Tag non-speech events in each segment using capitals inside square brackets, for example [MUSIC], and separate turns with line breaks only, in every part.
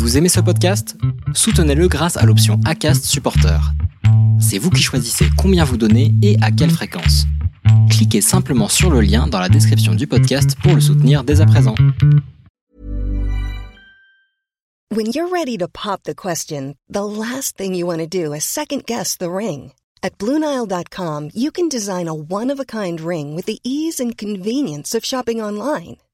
Vous aimez ce podcast? Soutenez-le grâce à l'option ACAST Supporter. C'est vous qui choisissez combien vous donnez et à quelle fréquence. Cliquez simplement sur le lien dans la description du podcast pour le soutenir dès à présent.
When you're ready to pop the question, the last thing you want to do is second guess the ring. At Bluenile.com, you can design a one-of-a-kind ring with the ease and convenience of shopping online.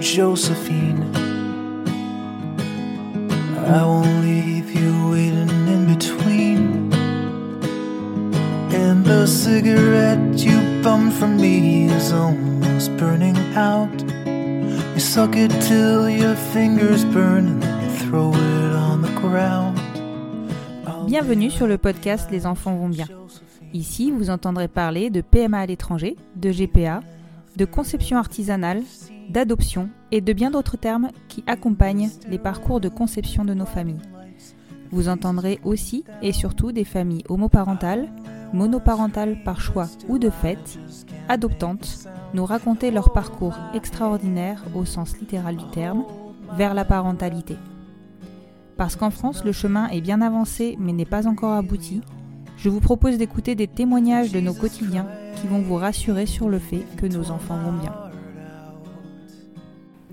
Josephine. I won't leave you waiting in between. And the cigarette you bummed from me is almost burning out. You suck it till your fingers burn and then throw it on the ground.
Bienvenue sur le podcast Les enfants vont bien. Ici, vous entendrez parler de PMA à l'étranger, de GPA, de conception artisanale, d'adoption et de bien d'autres termes qui accompagnent les parcours de conception de nos familles. Vous entendrez aussi et surtout des familles homoparentales, monoparentales par choix ou de fait, adoptantes, nous raconter leur parcours extraordinaire au sens littéral du terme, vers la parentalité. Parce qu'en France, le chemin est bien avancé mais n'est pas encore abouti, je vous propose d'écouter des témoignages de nos quotidiens qui vont vous rassurer sur le fait que nos enfants vont bien.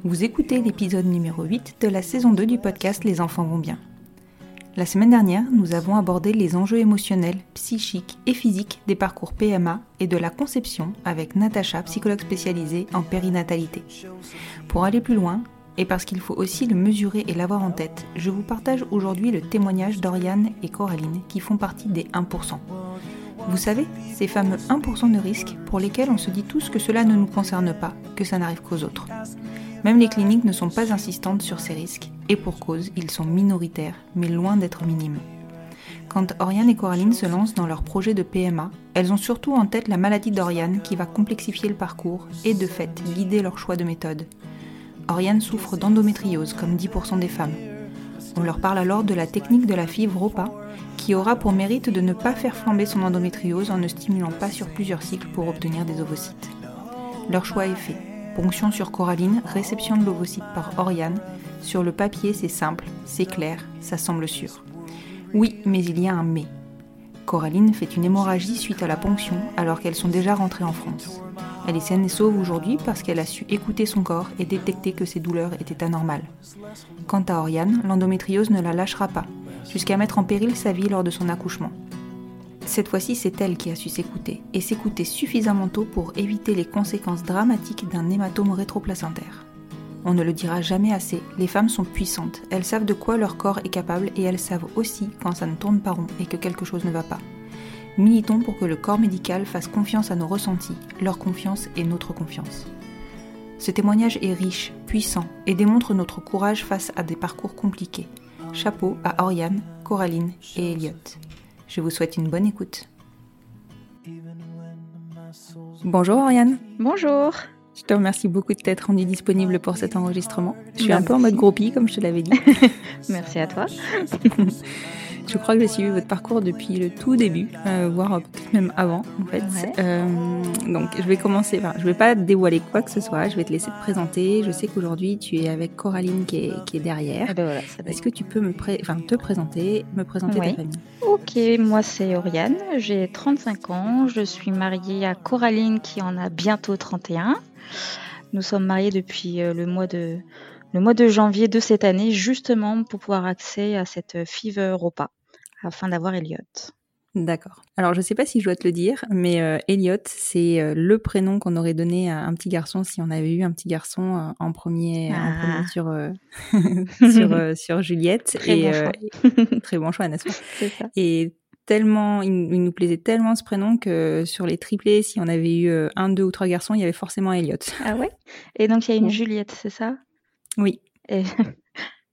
Vous écoutez l'épisode numéro 8 de la saison 2 du podcast Les enfants vont bien. La semaine dernière, nous avons abordé les enjeux émotionnels, psychiques et physiques des parcours PMA et de la conception avec Natacha, psychologue spécialisée en périnatalité. Pour aller plus loin, et parce qu'il faut aussi le mesurer et l'avoir en tête, je vous partage aujourd'hui le témoignage d'Oriane et Coraline qui font partie des 1%. Vous savez, ces fameux 1% de risque pour lesquels on se dit tous que cela ne nous concerne pas, que ça n'arrive qu'aux autres. Même les cliniques ne sont pas insistantes sur ces risques, et pour cause, ils sont minoritaires, mais loin d'être minimes. Quand Oriane et Coraline se lancent dans leur projet de PMA, elles ont surtout en tête la maladie d'Oriane qui va complexifier le parcours et de fait guider leur choix de méthode. Oriane souffre d'endométriose comme 10% des femmes. On leur parle alors de la technique de la fibre OPA qui aura pour mérite de ne pas faire flamber son endométriose en ne stimulant pas sur plusieurs cycles pour obtenir des ovocytes. Leur choix est fait. Ponction sur Coraline, réception de l'ovocyte par Oriane. Sur le papier, c'est simple, c'est clair, ça semble sûr. Oui, mais il y a un mais. Coraline fait une hémorragie suite à la ponction alors qu'elles sont déjà rentrées en France. Elle est saine et sauve aujourd'hui parce qu'elle a su écouter son corps et détecter que ses douleurs étaient anormales. Quant à Oriane, l'endométriose ne la lâchera pas, jusqu'à mettre en péril sa vie lors de son accouchement. Cette fois-ci, c'est elle qui a su s'écouter, et s'écouter suffisamment tôt pour éviter les conséquences dramatiques d'un hématome rétroplacentaire. On ne le dira jamais assez, les femmes sont puissantes, elles savent de quoi leur corps est capable et elles savent aussi quand ça ne tourne pas rond et que quelque chose ne va pas. Militons pour que le corps médical fasse confiance à nos ressentis, leur confiance est notre confiance. Ce témoignage est riche, puissant et démontre notre courage face à des parcours compliqués. Chapeau à Oriane, Coraline et Elliot. Je vous souhaite une bonne écoute. Bonjour Oriane,
Bonjour.
je te remercie beaucoup de t'être rendue disponible pour cet enregistrement. Je suis un peu en mode groupie comme je te l'avais dit. [LAUGHS]
Merci à toi. [LAUGHS]
Je crois que j'ai suivi votre parcours depuis le tout début, euh, voire peut-être même avant en fait.
Ouais.
Euh, donc je vais commencer, enfin, je vais pas dévoiler quoi que ce soit, je vais te laisser te présenter. Je sais qu'aujourd'hui tu es avec Coraline qui est, qui est derrière.
Ah ben voilà,
Est-ce que tu peux me pré- te présenter, me présenter
Oui.
ta famille?
Ok, moi c'est Oriane, j'ai 35 ans, je suis mariée à Coraline qui en a bientôt 31. Nous sommes mariés depuis euh, le mois de le mois de janvier de cette année justement pour pouvoir accès à cette FIV Europa afin d'avoir Elliot.
D'accord. Alors je sais pas si je dois te le dire, mais euh, Elliot, c'est euh, le prénom qu'on aurait donné à un petit garçon si on avait eu un petit garçon euh, en premier, en
Ah.
premier sur euh, [LAUGHS] [LAUGHS] sur euh, sur Juliette.
Très
et,
bon
euh,
choix. [LAUGHS]
très bon choix, n'est-ce pas?
C'est ça.
Et tellement, il, nous plaisait tellement ce prénom que sur les triplés, si on avait eu euh, un, deux ou trois garçons, il y avait forcément Elliot.
Ah ouais? Et donc il y a une Juliette, c'est ça?
Oui.
Et...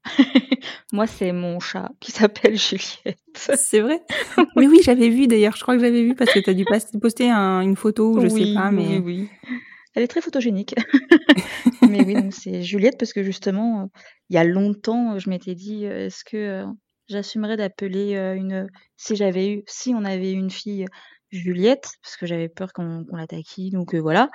[LAUGHS] Moi, c'est mon chat qui s'appelle Juliette. [LAUGHS]
C'est vrai? Mais oui, j'avais vu d'ailleurs. Je crois que j'avais vu parce que tu as dû poster une photo, je sais pas. Mais...
Oui, oui. Elle est très photogénique. [LAUGHS] mais oui, c'est Juliette parce que justement, euh, il y a longtemps, je m'étais dit, euh, est-ce que euh, j'assumerais d'appeler une, si j'avais eu, si on avait une fille Juliette, parce que j'avais peur qu'on la taquine, donc voilà.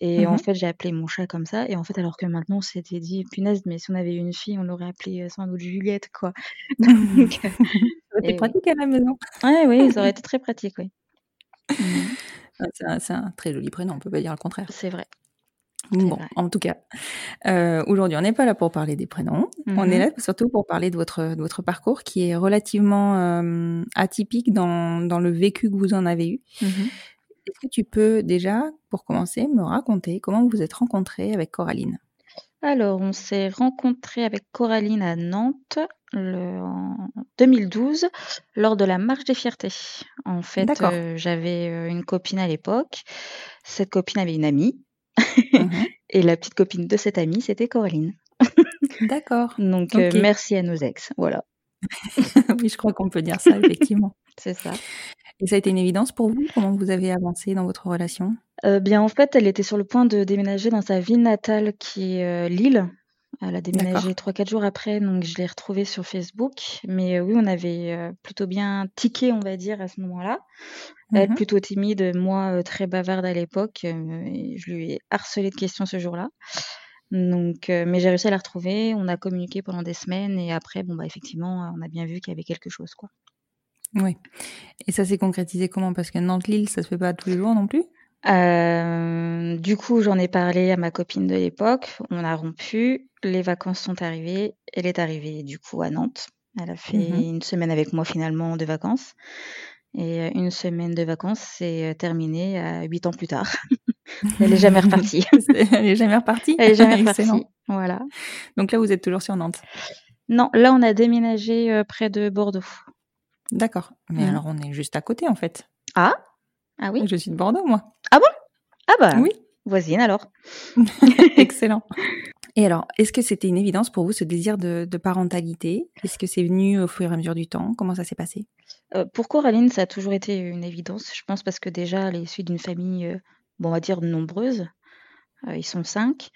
Et en mmh fait, j'ai appelé mon chat comme ça. Et en fait, alors que maintenant, c'était dit, punaise, mais si on avait eu une fille, on l'aurait appelée sans doute Juliette, quoi. [LAUGHS]
Donc, [LAUGHS] ça aurait été pratique à la maison.
Ouais, oui, ça aurait [LAUGHS] été très pratique, oui.
Mmh. C'est un, très joli prénom, on peut pas dire le contraire.
C'est vrai.
Bon, en tout cas, euh, aujourd'hui, on n'est pas là pour parler des prénoms. On est là surtout pour parler de votre, de votre parcours qui est relativement euh, atypique dans, dans, le vécu que vous en avez eu. Est-ce que tu peux déjà, pour commencer, me raconter comment vous vous êtes rencontrés avec Coraline?
Alors, on s'est rencontrés avec Coraline à Nantes en 2012 lors de la marche des fiertés. En fait, euh, j'avais euh, une copine à l'époque. Cette copine avait une amie. Mmh [LAUGHS] Et la petite copine de cette amie, c'était Coraline. [LAUGHS]
D'accord.
Donc, euh, merci à nos ex. Voilà. [LAUGHS]
oui, je crois qu'on peut dire ça, effectivement.
C'est ça.
Et ça a été une évidence pour vous? Comment vous avez avancé dans votre relation?
Bien, en fait, elle était sur le point de déménager dans sa ville natale qui est Lille. Elle a déménagé 3-4 jours après, donc je l'ai retrouvée sur Facebook. Mais oui, on avait plutôt bien tiqué, on va dire, à ce moment-là. Elle mmh plutôt timide, moi très bavarde à l'époque. je lui ai harcelé de questions ce jour-là. Donc, mais j'ai réussi à la retrouver. On a communiqué pendant des semaines et après, bon bah effectivement, on a bien vu qu'il y avait quelque chose, quoi.
Oui. Et ça s'est concrétisé comment? Parce que Nantes-Lille, ça se fait pas tous les jours non plus?
Euh, du coup, j'en ai parlé à ma copine de l'époque. On a rompu. Les vacances sont arrivées. Elle est arrivée du coup à Nantes. Elle a fait mmh une semaine avec moi finalement de vacances. Et euh, une semaine de vacances, c'est euh, terminé à huit ans plus tard. [LAUGHS] Elle est jamais repartie. [LAUGHS]
Elle est jamais repartie?
Elle est jamais [LAUGHS] repartie. Voilà.
Donc là, vous êtes toujours sur Nantes?
Non, là, on a déménagé près de Bordeaux.
D'accord. Mais mmh. alors, on est juste à côté, en fait.
Ah ah oui?
Je suis de Bordeaux, moi.
Ah bon? Ah bah
oui.
Voisine alors. [LAUGHS]
Excellent. Et alors, est-ce que c'était une évidence pour vous ce désir de, parentalité? Est-ce que c'est venu au fur et à mesure du temps? Comment ça s'est passé?
Euh, Pour Coraline, ça a toujours été une évidence. Je pense parce que déjà, elle est issue d'une famille, euh, bon, on va dire, nombreuse. Euh, ils sont cinq.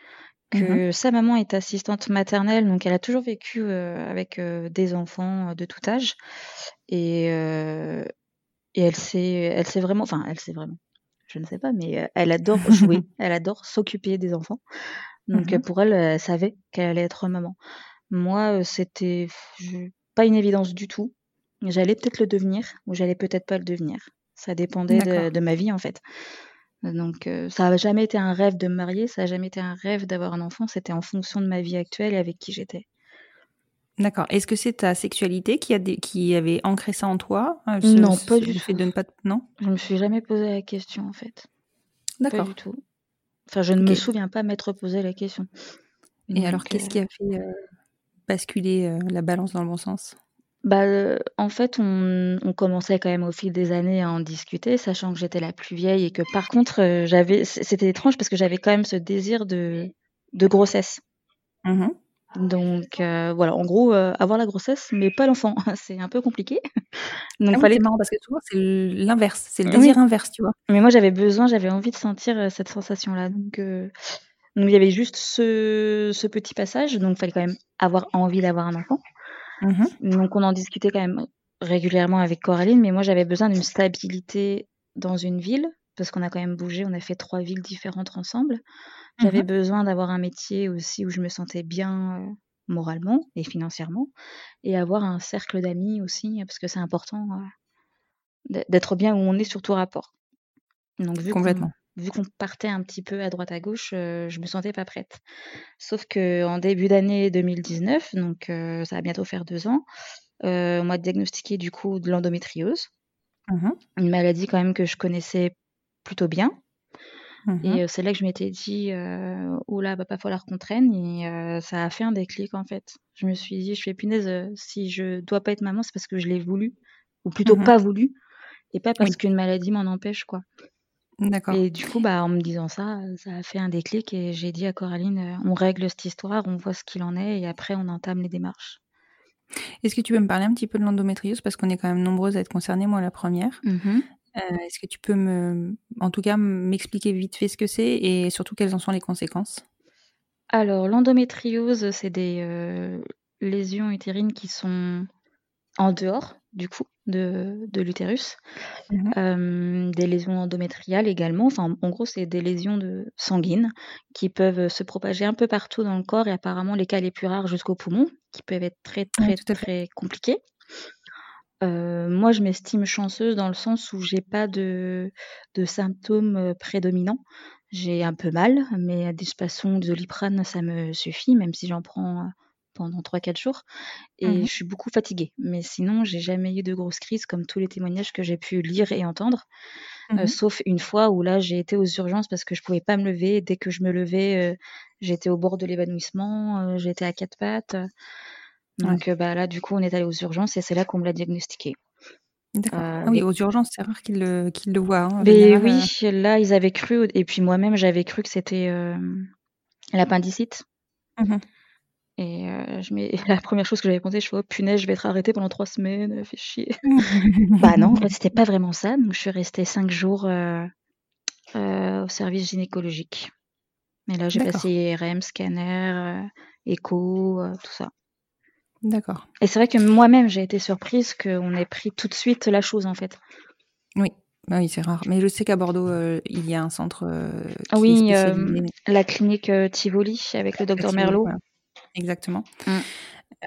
Que mmh sa maman est assistante maternelle, donc elle a toujours vécu avec des enfants de tout âge. Et, et elle sait, elle sait vraiment, enfin, elle sait vraiment, je ne sais pas, mais euh, elle adore [LAUGHS] jouer, elle adore s'occuper des enfants. Donc mmh pour elle, elle savait qu'elle allait être maman. Moi, euh, c'était pas une évidence du tout. J'allais peut-être le devenir ou j'allais peut-être pas le devenir. Ça dépendait de, ma vie en fait. Donc euh, ça n'a jamais été un rêve de me marier, ça n'a jamais été un rêve d'avoir un enfant. C'était en fonction de ma vie actuelle et avec qui j'étais.
D'accord. Est-ce que c'est ta sexualité qui, a qui avait ancré ça en toi
euh, Non, pas du
fait de ne pas. Non?
Je me suis jamais posé la question en fait. D'accord. Pas du tout. Enfin, je ne me souviens pas m'être posé la question.
Et alors, qu'est-ce euh, qui a fait basculer la balance dans le bon sens?
Bah, en fait, on, commençait quand même au fil des années à en discuter, sachant que j'étais la plus vieille et que par contre, j'avais, c'était étrange parce que j'avais quand même ce désir de, de grossesse. Mmh donc euh, voilà, en gros, euh, avoir la grossesse, mais pas l'enfant, [LAUGHS] c'est un peu compliqué.
Donc ah fallait marrant parce que souvent c'est l'inverse, c'est le désir inverse, tu vois?
Mais moi j'avais besoin, j'avais envie de sentir, euh, cette sensation-là, donc il y avait juste ce petit passage, donc il fallait quand même avoir envie d'avoir un enfant. Mmh donc on en discutait quand même régulièrement avec Coraline, mais moi j'avais besoin d'une stabilité dans une ville, parce qu'on a quand même bougé, on a fait trois villes différentes ensemble. J'avais mmh besoin d'avoir un métier aussi où je me sentais bien moralement et financièrement, et avoir un cercle d'amis aussi, parce que c'est important d'être bien où on est sur tout rapport.
Donc vu Complètement.
Vu qu'on partait un petit peu à droite à gauche, je me sentais pas prête. Sauf que en début d'année 2019, donc ça va bientôt faire deux ans, on m'a diagnostiqué du coup de l'endométriose. Mmh Une maladie quand même que je connaissais plutôt bien. Mmh et c'est là que je m'étais dit, «Oh là, va pas falloir qu'on traîne» et ça a fait un déclic, en fait. Je me suis dit: «Je fais punaise, si je dois pas être maman, c'est parce que je l'ai voulu ou plutôt mmh pas voulu». et pas parce qu'une maladie m'en empêche, quoi.
D'accord.
Et du coup, bah, en me disant ça, ça a fait un déclic et j'ai dit à Coraline, on règle cette histoire, on voit ce qu'il en est et après on entame les démarches.
Est-ce que tu peux me parler un petit peu de l'endométriose? Parce qu'on est quand même nombreuses à être concernées, moi la première.
Mmh
Est-ce que tu peux me, en tout cas, m'expliquer vite fait ce que c'est et surtout quelles en sont les conséquences?
Alors, l'endométriose, c'est des lésions utérines qui sont en dehors, du coup, de, de l'utérus. Mmh des lésions endométriales également. Enfin, en gros, c'est des lésions de sanguines qui peuvent se propager un peu partout dans le corps et apparemment les cas les plus rares jusqu'au poumon, qui peuvent être très, très, très compliqués. moi, je m'estime chanceuse dans le sens où j'ai pas de, de symptômes prédominants. J'ai un peu mal, mais de toute façon, de doliprane, ça me suffit, même si j'en prends pendant 3-4 jours et
Mmh
je suis beaucoup fatiguée. Mais sinon, j'ai jamais eu de grosse crise comme tous les témoignages que j'ai pu lire et entendre.
Mmh
sauf une fois où là, j'ai été aux urgences parce que je pouvais pas me lever. Dès que je me levais, j'étais au bord de l'évanouissement, j'étais à quatre pattes. Donc bah, là, du coup, on est allé aux urgences et c'est là qu'on me l'a diagnostiqué.
Ah oui, aux urgences, c'est rare qu'ils le, le voient. Hein,
mais oui, là, ils avaient cru, et puis moi-même, j'avais cru que c'était l'appendicite.
Mmh
et euh, je mets... [LAUGHS] la première chose que j'avais pensé, je fais oh punaise, je vais être arrêtée pendant trois semaines, fait chier. [LAUGHS] bah non, en fait, c'était pas vraiment ça. Donc je suis restée cinq jours euh, euh, au service gynécologique. Et là, j'ai passé IRM, scanner, écho, tout ça.
D'accord.
Et c'est vrai que moi-même, j'ai été surprise qu'on ait pris tout de suite la chose, en fait.
Oui. Bah oui, c'est rare. Mais je sais qu'à Bordeaux, il y a un centre.
Qui oui, la clinique Tivoli avec le docteur Merlot.
Exactement. Mmh.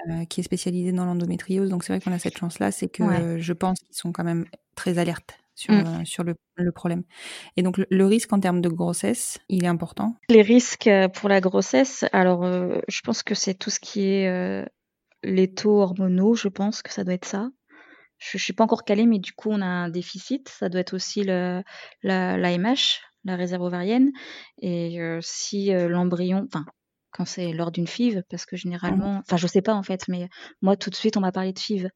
Euh, qui est spécialisé dans l'endométriose. Donc c'est vrai qu'on a cette chance-là, c'est que je pense qu'ils sont quand même très alertes sur, mmh. euh, sur le, le, problème. Et donc le, risque en termes de grossesse, il est important?
Les risques euh, pour la grossesse, alors je pense que c'est tout ce qui est les taux hormonaux, je pense que ça doit être ça. Je ne suis pas encore calée, mais du coup on a un déficit. Ça doit être aussi le, la, l'AMH, la réserve ovarienne. Et si l'embryon, enfin quand c'est lors d'une FIV, parce que mmh. généralement, enfin je sais pas en fait, mais moi tout de suite on m'a parlé de FIV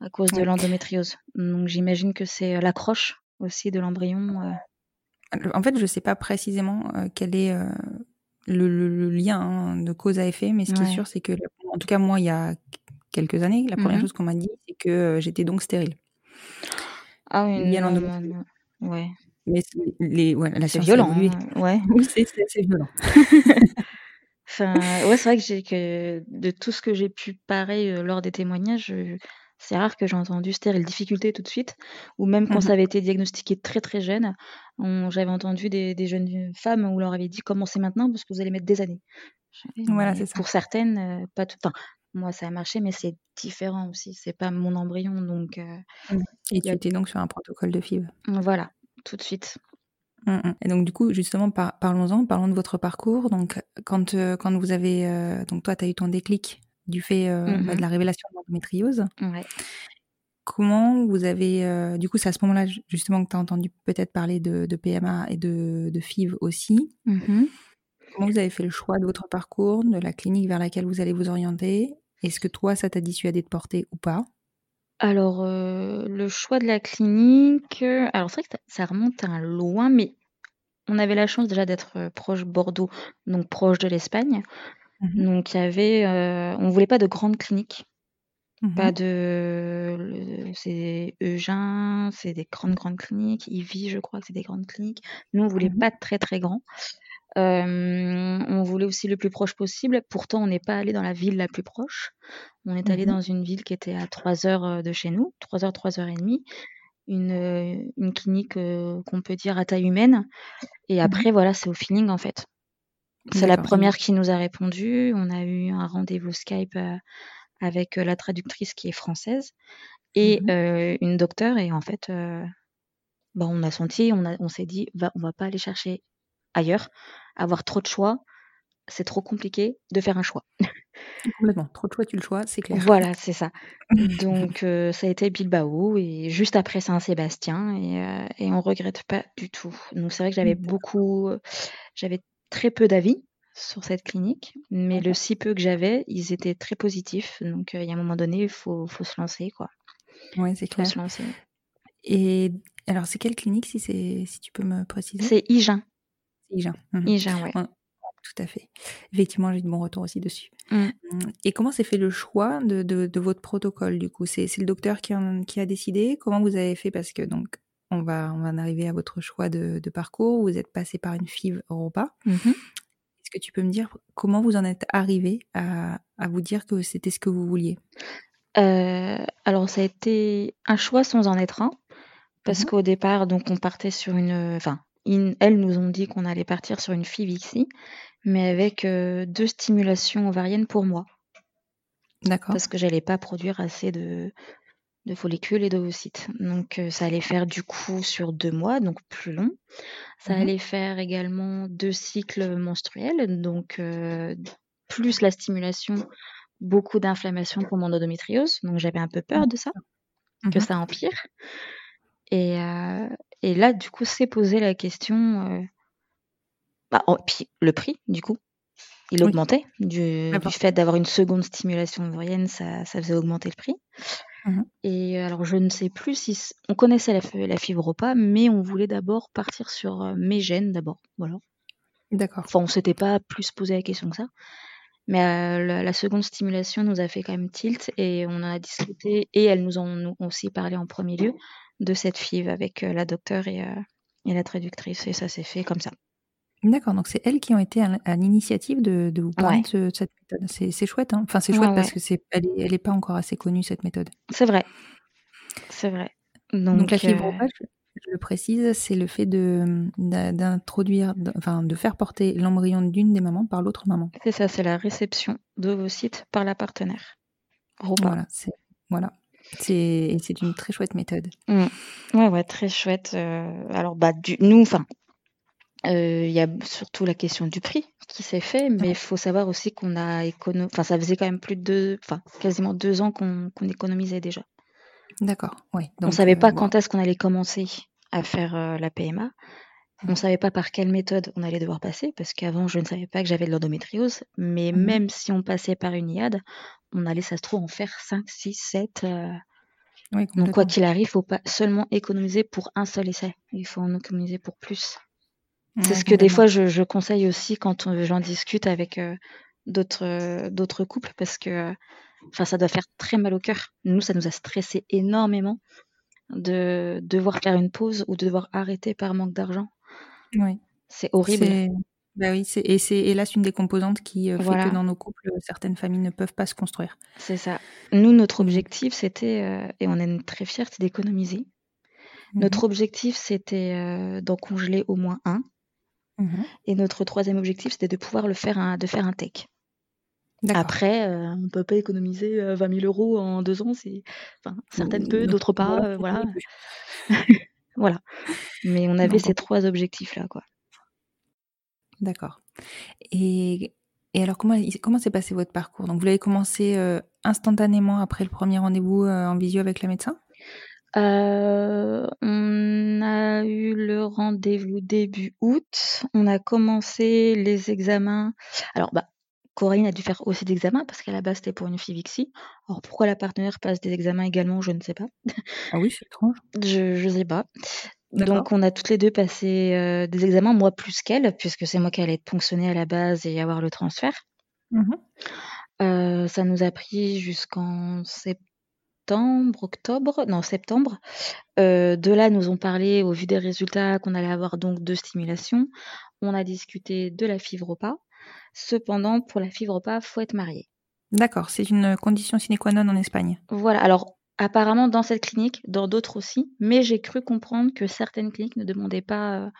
à cause de l'endométriose. Donc j'imagine que c'est euh, l'accroche aussi de l'embryon.
Euh. En fait, je sais pas précisément euh, quel est le, lien hein, de cause à effet, mais ce qui est sûr, c'est que, en tout cas moi, il y a quelques années, la première mmh chose qu'on m'a dit, c'est que j'étais donc stérile.
Ah oui, il y a l'endométriose. Ouais.
Mais les, ouais, la
c'est violent. Hein, ouais. [LAUGHS]
c'est violent. [LAUGHS]
Enfin, ouais, c'est vrai que j'ai que de tout ce que j'ai pu parer euh, lors des témoignages, c'est rare que j'ai entendu stérile difficulté tout de suite, ou même quand mmh ça avait été diagnostiqué très très jeune, j'avais entendu des, des, jeunes femmes où on leur avait dit commencez maintenant parce que vous allez mettre des années.
Voilà, c'est ça.
Pour certaines, euh, pas tout. Enfin, moi ça a marché, mais c'est différent aussi. C'est pas mon embryon, donc. Euh,
mmh. Et tu étais donc sur un protocole de FIV.
Voilà, tout de suite.
Mmh, mmh. Et donc du coup, justement, parlons-en, parlons de votre parcours. Donc quand, euh, quand vous avez, euh, donc toi, tu as eu ton déclic du fait euh, bah, de mmh la révélation de l'endométriose.
Ouais.
Comment vous avez, du coup, c'est à ce moment-là justement que tu as entendu peut-être parler de, de, PMA et de, de FIV aussi. Comment vous avez fait le choix de votre parcours, de la clinique vers laquelle vous allez vous orienter? Est-ce que toi, ça t'a dissuadé de porter ou pas?
Alors, euh, le choix de la clinique, euh, alors c'est vrai que ça remonte à loin, mais on avait la chance déjà d'être, euh, proche Bordeaux, donc proche de l'Espagne. Mmh donc il y avait, on voulait pas de grandes cliniques. Mmh pas de c'est Eugin, c'est des grandes, grandes cliniques. Ivy, je crois que c'est des grandes cliniques. Nous, on voulait mmh pas de très, très grand. On voulait aussi le plus proche possible. Pourtant, on n'est pas allé dans la ville la plus proche. On est allé mmh dans une ville qui était à 3 heures de chez nous, 3 heures, 3 heures et demie. Une, une clinique qu'on peut dire à taille humaine. Et mmh après, voilà, c'est au feeling en fait. C'est la première qui nous a répondu. On a eu un rendez-vous Skype avec la traductrice qui est française et mmh une docteure. Et en fait, bah, on a senti, on, on s'est dit, va, on va pas aller chercher ailleurs. Avoir trop de choix, c'est trop compliqué de faire un choix. [LAUGHS]
Complètement. Trop de choix, tu le choix, c'est clair.
Voilà, c'est ça. [LAUGHS] Donc, ça a été Bilbao et juste après Saint-Sébastien et, et on regrette pas du tout. Donc, c'est vrai que j'avais beaucoup, j'avais très peu d'avis sur cette clinique, mais le si peu que j'avais, ils étaient très positifs. Donc, il y a un moment donné, il faut, faut se lancer, quoi.
Oui, c'est clair.
se lancer.
Et alors, c'est quelle clinique, si, si tu peux me préciser?
C'est IGIN.
IGIN.
Mmh. IGIN, oui.
Tout à fait. Effectivement, j'ai de bons retours aussi dessus. Mmh. Mmh. Et comment s'est fait le choix de, de, votre protocole, du coup? C'est le docteur qui, qui a décidé Comment vous avez fait? Parce que, donc, on va, on va en arriver à votre choix de, de parcours. Vous êtes passé par une FIV Europa. Est-ce que tu peux me dire comment vous en êtes arrivé à, à vous dire que c'était ce que vous vouliez?
Euh, alors ça a été un choix sans en être un, parce mmh qu'au départ, donc on partait sur une, enfin, elles nous ont dit qu'on allait partir sur une FIVXI, mais avec euh, deux stimulations ovariennes pour moi.
D'accord.
Parce que j'allais pas produire assez de, de follicules et d'ovocytes. Donc euh, ça allait faire du coup sur deux mois, donc plus long. Ça mmh allait faire également deux cycles menstruels, donc plus la stimulation beaucoup d'inflammation pour mon endométriose, donc j'avais un peu peur de ça, que mmh ça empire. Et, euh, et là, du coup, s'est posé la question. Euh, bah, puis le prix, du coup, il augmentait. Du, fait d'avoir une seconde stimulation ovarienne, ça, ça faisait augmenter le prix. Mmh et alors, je ne sais plus si. On connaissait la, la fibre pas, mais on voulait d'abord partir sur euh, mes gènes d'abord. Voilà.
D'accord.
Enfin, on s'était pas plus posé la question que ça. Mais euh, la, seconde stimulation nous a fait quand même tilt et on en a discuté et elles nous ont, aussi parlé en premier lieu de cette FIV avec euh, la docteure et, euh, et, la traductrice et ça s'est fait comme ça.
D'accord, donc c'est elles qui ont été à, l'initiative de, de, vous parler de, cette méthode. C'est chouette, hein enfin c'est chouette parce que c'est elle n'est pas encore assez connue cette méthode.
C'est vrai, c'est vrai.
Donc, la fibropage, je le précise, c'est le fait de d'introduire, enfin de faire porter l'embryon d'une des mamans par l'autre maman.
C'est ça, c'est la réception d'ovocytes par la partenaire.
Voilà, c'est voilà. C'est une très chouette méthode.
Mmh. Ouais, ouais, très chouette. Euh, alors, bah, du, nous, enfin, euh, il y a surtout la question du prix qui s'est fait, mais il faut savoir aussi qu'on a économisé, enfin, ça faisait quand même plus de deux, enfin, quasiment deux ans qu'on économisait déjà.
D'accord, oui.
On ne savait pas euh, quand est-ce qu'on allait commencer à faire euh, la PMA. On ne savait pas par quelle méthode on allait devoir passer, parce qu'avant, je ne savais pas que j'avais de l'endométriose. Mais mmh même si on passait par une IAD, on allait, ça se trouve, en faire 5, 6, 7. Donc, quoi qu'il arrive, il ne faut pas seulement économiser pour un seul essai. Il faut en économiser pour plus. C'est ce que des fois, je, conseille aussi quand j'en discute avec euh, d'autres couples, parce que Enfin, ça doit faire très mal au cœur. Nous, ça nous a stressé énormément de devoir faire une pause ou de devoir arrêter par manque d'argent.
Oui.
C'est horrible.
Bah oui, et c'est hélas une des composantes qui euh, fait que dans nos couples, certaines familles ne peuvent pas se construire.
C'est ça. Nous, notre objectif, c'était, euh, et on est très fiers, c'est d'économiser. Mmh notre objectif, c'était euh, d'en congeler au moins un. Mmh et notre troisième objectif, c'était de pouvoir le faire, de faire un tech. Après, euh, on peut pas économiser 20 euh, 000 euros en deux ans. Enfin, certaines peuvent, d'autres pas. Euh, voilà. [LAUGHS] voilà. Mais on avait ces trois objectifs-là, quoi.
D'accord. Et, et, alors, comment, comment s'est passé votre parcours? Donc, vous l'avez commencé instantanément après le premier rendez-vous en visio avec le médecin?
On a eu le rendez-vous début août. On a commencé les examens. Alors, bah, Coraline a dû faire aussi des examens parce qu'à la base c'était pour une FIVIXI. Alors pourquoi la partenaire passe des examens également, je ne sais pas.
Ah oui, c'est étrange. [LAUGHS]
je ne sais pas. Donc on a toutes les deux passé euh, des examens, moi plus qu'elle, puisque c'est moi qui allais être ponctionnée à la base et avoir le transfert. Mmh euh, ça nous a pris jusqu'en septembre, octobre, non septembre. Euh, de là, nous ont parlé au vu des résultats qu'on allait avoir donc deux stimulations. On a discuté de la fibropa. Cependant, pour la fibre pas, faut être marié.
D'accord, c'est une condition sine qua non en Espagne.
Voilà, alors apparemment dans cette clinique, dans d'autres aussi, mais j'ai cru comprendre que certaines cliniques ne demandaient pas euh,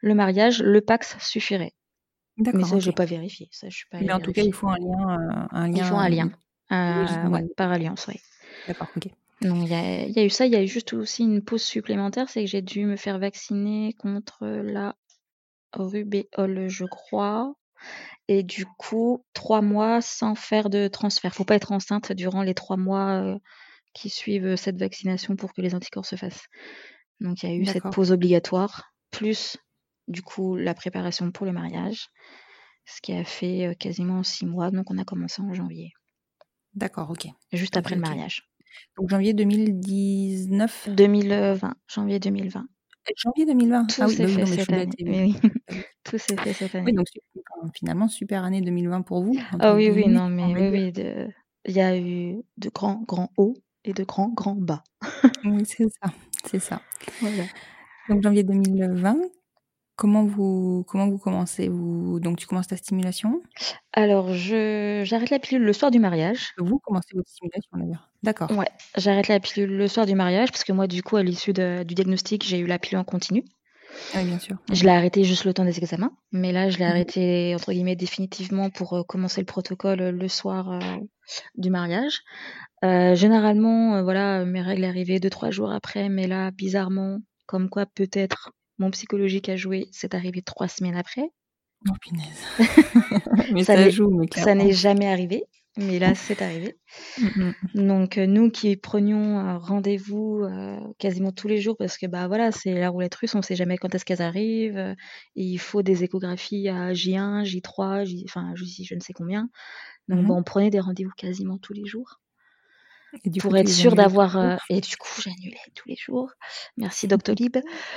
le mariage, le Pax suffirait. D'accord. Mais ça, je n'ai pas vérifié. Ça, je suis pas
mais en tout cas, il faut un lien. Euh, un lien
il faut un lien. Euh, par alliance, oui.
D'accord, ok.
il y, a eu ça, il y a eu juste aussi une pause supplémentaire, c'est que j'ai dû me faire vacciner contre la rubéole, je crois. Et du coup, trois mois sans faire de transfert. Faut pas être enceinte durant les trois mois euh, qui suivent cette vaccination pour que les anticorps se fassent. Donc il y a eu cette pause obligatoire, plus du coup la préparation pour le mariage, ce qui a fait euh, quasiment six mois. Donc on a commencé en janvier.
D'accord, ok.
Juste après le mariage.
Donc janvier 2019
2020, janvier 2020.
Janvier 2020
Tout
Ah oui,
s'est
oui,
fait cette année. oui, [LAUGHS] tout s'est fait cette
Oui,
année.
donc su- enfin, finalement, super année 2020 pour vous,
Ah oui, oui, non,
on
mais oui, oui, de- il y a eu de grands, grands hauts et de grands, grands bas.
Oui, c'est ça, c'est ça. [LAUGHS]
Voilà.
Donc janvier 2020, comment vous comment vous commencez? Vous donc tu commences ta stimulation?
Alors, je j'arrête la pilule le soir du mariage.
Vous commencez votre stimulation d'ailleurs. D'accord.
Ouais, j'arrête la pilule le soir du mariage parce que moi, du coup, à l'issue de- du diagnostic, j'ai eu la pilule en continu.
Oui, bien sûr.
Je l'ai arrêtée juste le temps des examens, mais là, je l'ai
Mhm.
arrêtée entre guillemets définitivement pour euh, commencer le protocole euh, le soir euh, du mariage. Généralement, voilà, mes règles arrivaient deux trois jours après, mais là, bizarrement, comme quoi peut-être mon psychologique a joué, c'est arrivé trois semaines après.
Oh punaise. [LAUGHS] mais
Ça
ça,
n'est-
joue, mais
Ça
clairement.
n'est jamais arrivé, mais là, c'est arrivé.
Mm, mm.
Donc euh, nous qui prenions un rendez-vous euh, quasiment tous les jours parce que bah voilà c'est la roulette russe, on sait jamais quand est-ce qu'elles arrivent. euh, et il faut des échographies à J1, J3, J... enfin je ne sais combien. Donc
Mhm.
bon, on prenait des rendez-vous quasiment tous les jours
Et du
pour
coup,
être sûr d'avoir. euh, Et du coup j'annulais tous les jours. Merci [LAUGHS] Doctolib.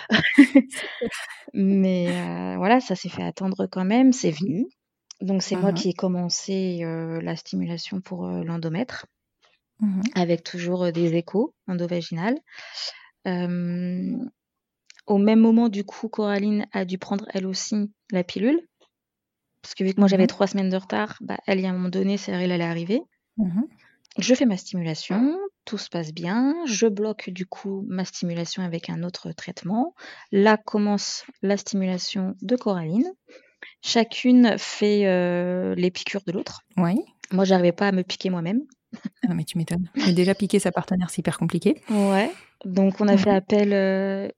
[LAUGHS] Mais euh, voilà ça s'est fait attendre quand même, c'est venu. Donc c'est moi qui ai commencé euh, la stimulation pour l'endomètre
Mhm.
avec toujours des échos endovaginales. Au même moment, du coup, Coraline a dû prendre elle aussi la pilule. Parce que vu que moi j'avais
Mhm.
trois semaines de retard, bah, elle, à un moment donné, c'est elle allait arriver.
Mhm.
Je fais ma stimulation, tout se passe bien. Je bloque du coup ma stimulation avec un autre traitement. Là commence la stimulation de Coraline. Chacune fait euh, les piqûres de l'autre.
Oui.
Moi, j'arrivais pas à me piquer moi-même.
Ah non, mais tu m'étonnes. Mais déjà piquer sa partenaire, c'est hyper compliqué.
Ouais. Donc on a fait
Mhm.
appel euh,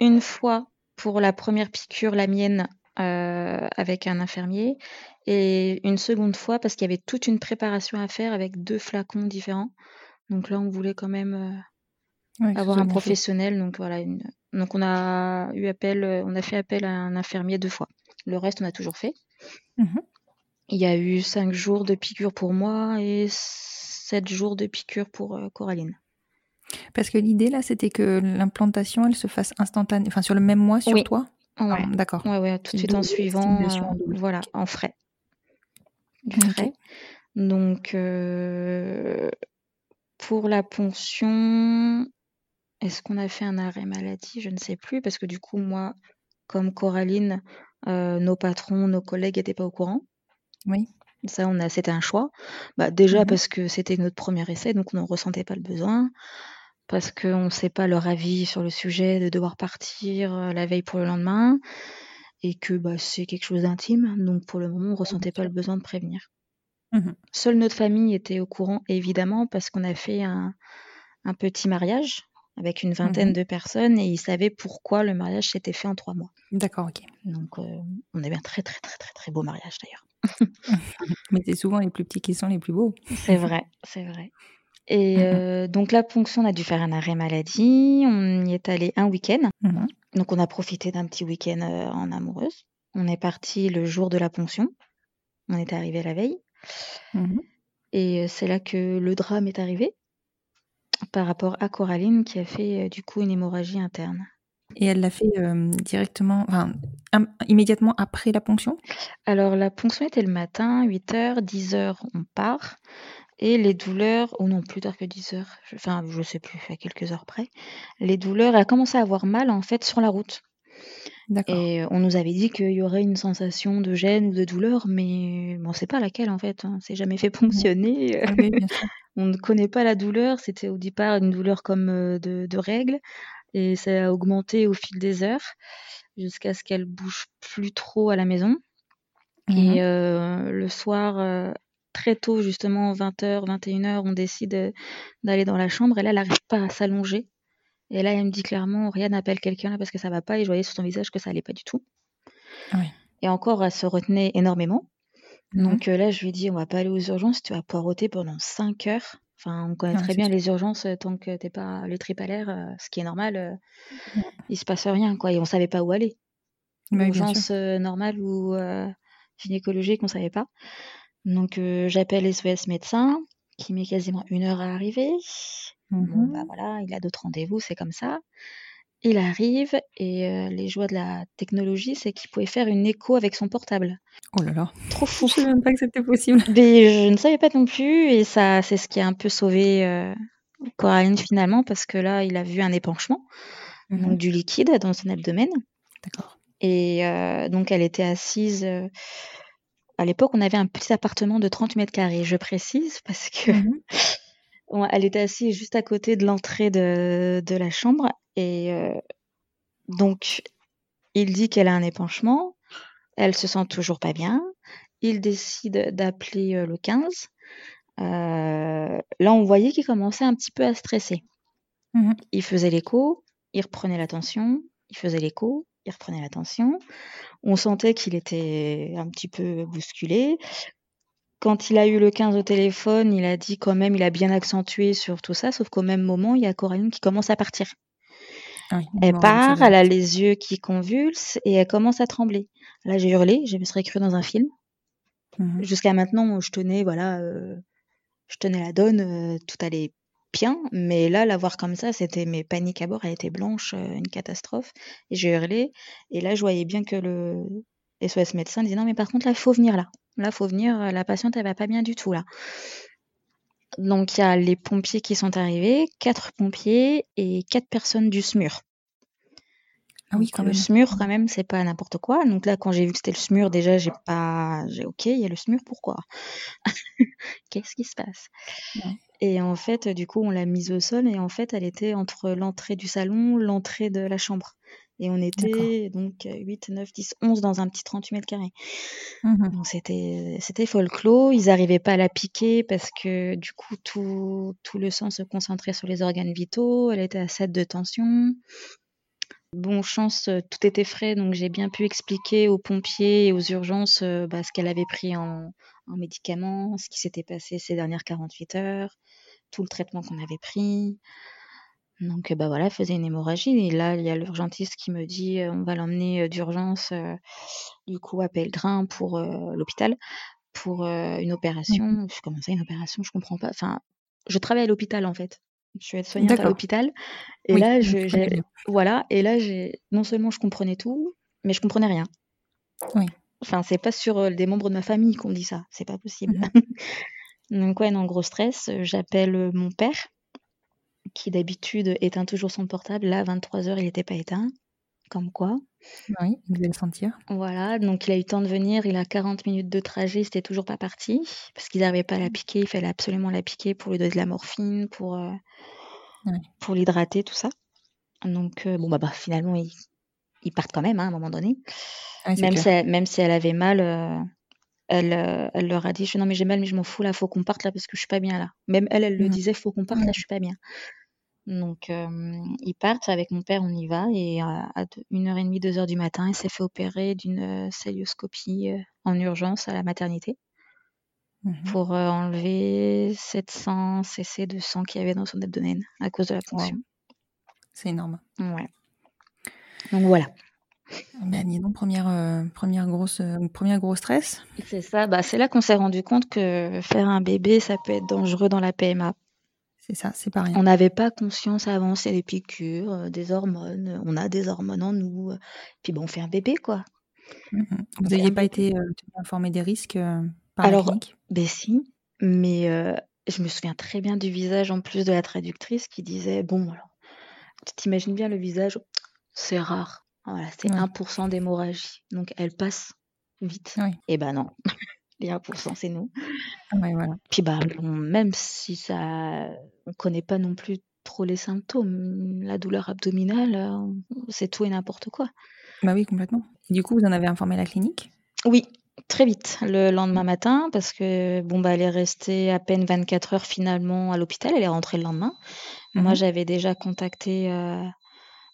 une fois pour la première piqûre, la mienne, euh, avec un infirmier, et une seconde fois parce qu'il y avait toute une préparation à faire avec deux flacons différents. Donc là, on voulait quand même euh,
Ouais,
avoir un professionnel. Donc voilà. une- Donc on a eu appel, euh, on a fait appel à un infirmier deux fois. Le reste, on a toujours fait.
Mhm.
Il y a eu cinq jours de piqûre pour moi et sept jours de piqûre pour euh, Coraline.
Parce que l'idée là, c'était que l'implantation, elle se fasse instantanée, enfin sur le même mois sur
Oui.
toi?
Ouais.
Ah, D'accord.
Ouais, ouais, tout de suite en suivant, euh, voilà, en frais. Du
Ok.
frais. Donc, euh, pour la ponction, est-ce qu'on a fait un arrêt maladie? Je ne sais plus, parce que du coup, moi, comme Coraline, euh, nos patrons, nos collègues n'étaient pas au courant.
Oui.
Ça, on a, c'était un choix. Bah, déjà
Mhm.
parce que c'était notre premier essai, donc on n'en ressentait pas le besoin. Parce qu'on ne sait pas leur avis sur le sujet de devoir partir euh, la veille pour le lendemain. Et que bah, c'est quelque chose d'intime. Donc pour le moment, on ne ressentait pas le besoin de prévenir.
Mhm.
Seule notre famille était au courant, évidemment, parce qu'on a fait un, un petit mariage avec une vingtaine
Mhm.
de personnes et ils savaient pourquoi le mariage s'était fait en trois mois.
D'accord, ok.
Donc euh, on avait un très très très très très beau mariage d'ailleurs. [LAUGHS]
Mais c'est souvent les plus petits qui sont les plus beaux.
C'est vrai, c'est vrai. Et euh, donc la ponction, on a dû faire un arrêt maladie. On y est allé un week-end.
Mhm.
Donc on a profité d'un petit week-end euh, en amoureuse. On est parti le jour de la ponction. On était arrivé la veille.
Mhm.
Et euh, c'est là que le drame est arrivé par rapport à Coraline qui a fait du coup une hémorragie interne.
Et elle l'a fait euh, directement, enfin, im- immédiatement après la ponction?
Alors la ponction était le matin, 8h, 10h on part. Et les douleurs, ou non plus tard que 10h, je- enfin je sais plus, à quelques heures près, les douleurs, elle a commencé à avoir mal en fait sur la route.
D'accord.
Et on nous avait dit qu'il y aurait une sensation de gêne ou de douleur, mais bon, on sait pas laquelle en fait. hein. C'est jamais fait ponctionner.
Ah oui, bien [LAUGHS] sûr.
on ne connaît pas la douleur. C'était au départ une douleur comme euh, de, de règles, et ça a augmenté au fil des heures jusqu'à ce qu'elle bouge plus trop à la maison.
Mhm.
Et euh, le soir, euh, très tôt, justement, 20h, 21h, on décide euh, d'aller dans la chambre. Et là, elle n'arrive pas à s'allonger. Et là, elle me dit clairement, Rianne appelle quelqu'un là parce que ça va pas. Et je voyais sur son visage que ça allait pas du tout.
Ah oui.
Et encore, elle se retenait énormément.
Mhm.
Donc euh, là, je lui ai dit, on va pas aller aux urgences, tu vas poireauter pendant 5 heures. Enfin, on connaît très bien
sûr.
les urgences, euh, tant que t'es pas les tripes à l'air, euh, ce qui est normal, euh,
Ouais.
il se passe rien, quoi. Et on savait pas où aller.
Bah.
Urgence normale ou gynécologique, on savait pas. Donc euh, j'appelle SOS médecin qui met quasiment une heure à arriver. Bon,
Mhm.
bah voilà, il a d'autres rendez-vous, c'est comme ça. Il arrive et euh, les joies de la technologie, c'est qu'il pouvait faire une écho avec son portable.
Oh là là.
Trop fou.
Je savais même pas que c'était possible. [LAUGHS]
Mais je ne savais pas non plus et ça, c'est ce qui a un peu sauvé euh, Coraline finalement parce que là, il a vu un épanchement, donc
Mhm.
du liquide dans son abdomen.
D'accord.
Et euh, donc, elle était assise. À l'époque, on avait un petit appartement de 30 mètres carrés, je précise, parce que [LAUGHS] on- elle était assise juste à côté de l'entrée de, de la chambre. Et euh, donc, il dit qu'elle a un épanchement. Elle se sent toujours pas bien. Il décide d'appeler euh, le 15. Euh, là, on voyait qu'il commençait un petit peu à stresser.
Mhm.
Il faisait l'écho, il reprenait l'attention, il faisait l'écho, il reprenait l'attention. On sentait qu'il était un petit peu bousculé. Quand il a eu le 15 au téléphone, il a dit quand même, il a bien accentué sur tout ça, sauf qu'au même moment, il y a Coraline qui commence à partir.
Ah oui,
Elle part, elle a les yeux qui convulsent et elle commence à trembler. Là, j'ai hurlé, je me serais cru dans un film.
Mhm.
Jusqu'à maintenant, je tenais, voilà, euh, je tenais la donne, euh, tout allait bien, mais là, la voir comme ça, c'était mes paniques à bord, elle était blanche, euh, une catastrophe. Et j'ai hurlé, et là, je voyais bien que le SOS médecin disait non, mais par contre, là, faut venir là. Là, il faut venir, euh, la patiente, elle va pas bien du tout là. Donc, il y a les pompiers qui sont arrivés, quatre pompiers et quatre personnes du SMUR.
Ah oui,
Donc,
quand
le
même.
SMUR, quand même, c'est pas n'importe quoi. Donc là, quand j'ai vu que c'était le SMUR, déjà, j'ai pas, j'ai ok, il y a le SMUR, pourquoi? [LAUGHS] Qu'est-ce qui se passe?
Ouais.
Et en fait, du coup, on l'a mise au sol et en fait, elle était entre l'entrée du salon, l'entrée de la chambre. Et on était donc 8, 9, 10, 11 dans un petit 38 mètres carrés.
Mhm.
Donc c'était c'était folklore. Ils n'arrivaient pas à la piquer parce que du coup, tout, tout le sang se concentrait sur les organes vitaux. Elle était à 7 de tension. Bon, chance, euh, tout était frais, donc j'ai bien pu expliquer aux pompiers et aux urgences euh, bah, ce qu'elle avait pris en, en médicaments, ce qui s'était passé ces dernières 48 heures, tout le traitement qu'on avait pris. Donc, bah voilà, elle faisait une hémorragie. Et là, il y a l'urgentiste qui me dit euh, on va l'emmener d'urgence, du coup, à Pellegrin pour l'hôpital, pour une opération. Je comment ça, une opération? Je comprends pas. Enfin, je travaille à l'hôpital en fait. Je suis aide-soignante à l'hôpital. Et
Oui,
là, je, j'ai- voilà. Et là, j'ai non seulement je comprenais tout, mais je comprenais rien.
Oui.
Enfin, c'est pas sur euh, des membres de ma famille qu'on dit ça. C'est pas possible.
Mhm. [LAUGHS]
Donc ouais, non, gros stress. J'appelle euh, mon père, qui d'habitude éteint toujours son portable. Là, à 23h, il n'était pas éteint. Comme quoi.
Oui, il devait le sentir.
Voilà, donc il a eu le temps de venir. Il a 40 minutes de trajet, il n'était toujours pas parti. Parce qu'ils n'arrivaient pas à la piquer. Il fallait absolument la piquer pour lui donner de la morphine, pour, euh,
Ouais.
pour l'hydrater, tout ça. Donc, euh, bon, bah, bah finalement, ils, ils partent quand même hein, à un moment donné.
Ouais, c'est
Même si, elle, même si elle avait mal, euh, elle, elle leur a dit je- Non, mais j'ai mal, mais je m'en fous là, faut qu'on parte là parce que je suis pas bien là. Même elle, elle le
Mhm.
disait faut qu'on parte là, je suis pas bien. Donc, euh, ils partent avec mon père, on y va. Et euh, à deux- une heure et demie, deux heures du matin, il s'est fait opérer d'une euh, célioscopie en urgence à la maternité
Mhm.
pour euh, enlever 700 cc de sang qu'il y avait dans son abdomen à cause de la ponction.
C'est énorme.
Ouais. Donc voilà.
Ben, dis donc, première, euh, première, grosse, euh, première gros stress.
C'est ça. Bah, c'est là qu'on s'est rendu compte que faire un bébé, ça peut être dangereux dans la PMA.
C'est ça, c'est pas rien.
On n'avait pas conscience avant, c'est des piqûres, euh, des hormones. euh, On a des hormones en nous. euh, Puis bon, on fait un bébé, quoi.
Mhm. Vous
fait
n'aviez pas
bébé.
été euh, informé des risques euh, par
Alors,
la clinique?
Ben si, mais je me souviens très bien du visage en plus de la traductrice qui disait Bon, alors, tu t'imagines bien le visage, c'est rare. Voilà, c'est
Ouais.
1% d'hémorragie. Donc elle passe vite.
Oui.
Et ben non, les 1%, c'est nous.
Ouais, voilà.
Puis bah, même si ça, on connaît pas non plus trop les symptômes, la douleur abdominale, euh, c'est tout et n'importe quoi.
Bah oui, complètement. Et du coup, vous en avez informé la clinique?
Oui, très vite, le lendemain matin, parce que bon bah elle est restée à peine 24 heures finalement à l'hôpital, elle est rentrée le lendemain. Moi
Mhm.
j'avais déjà contacté euh,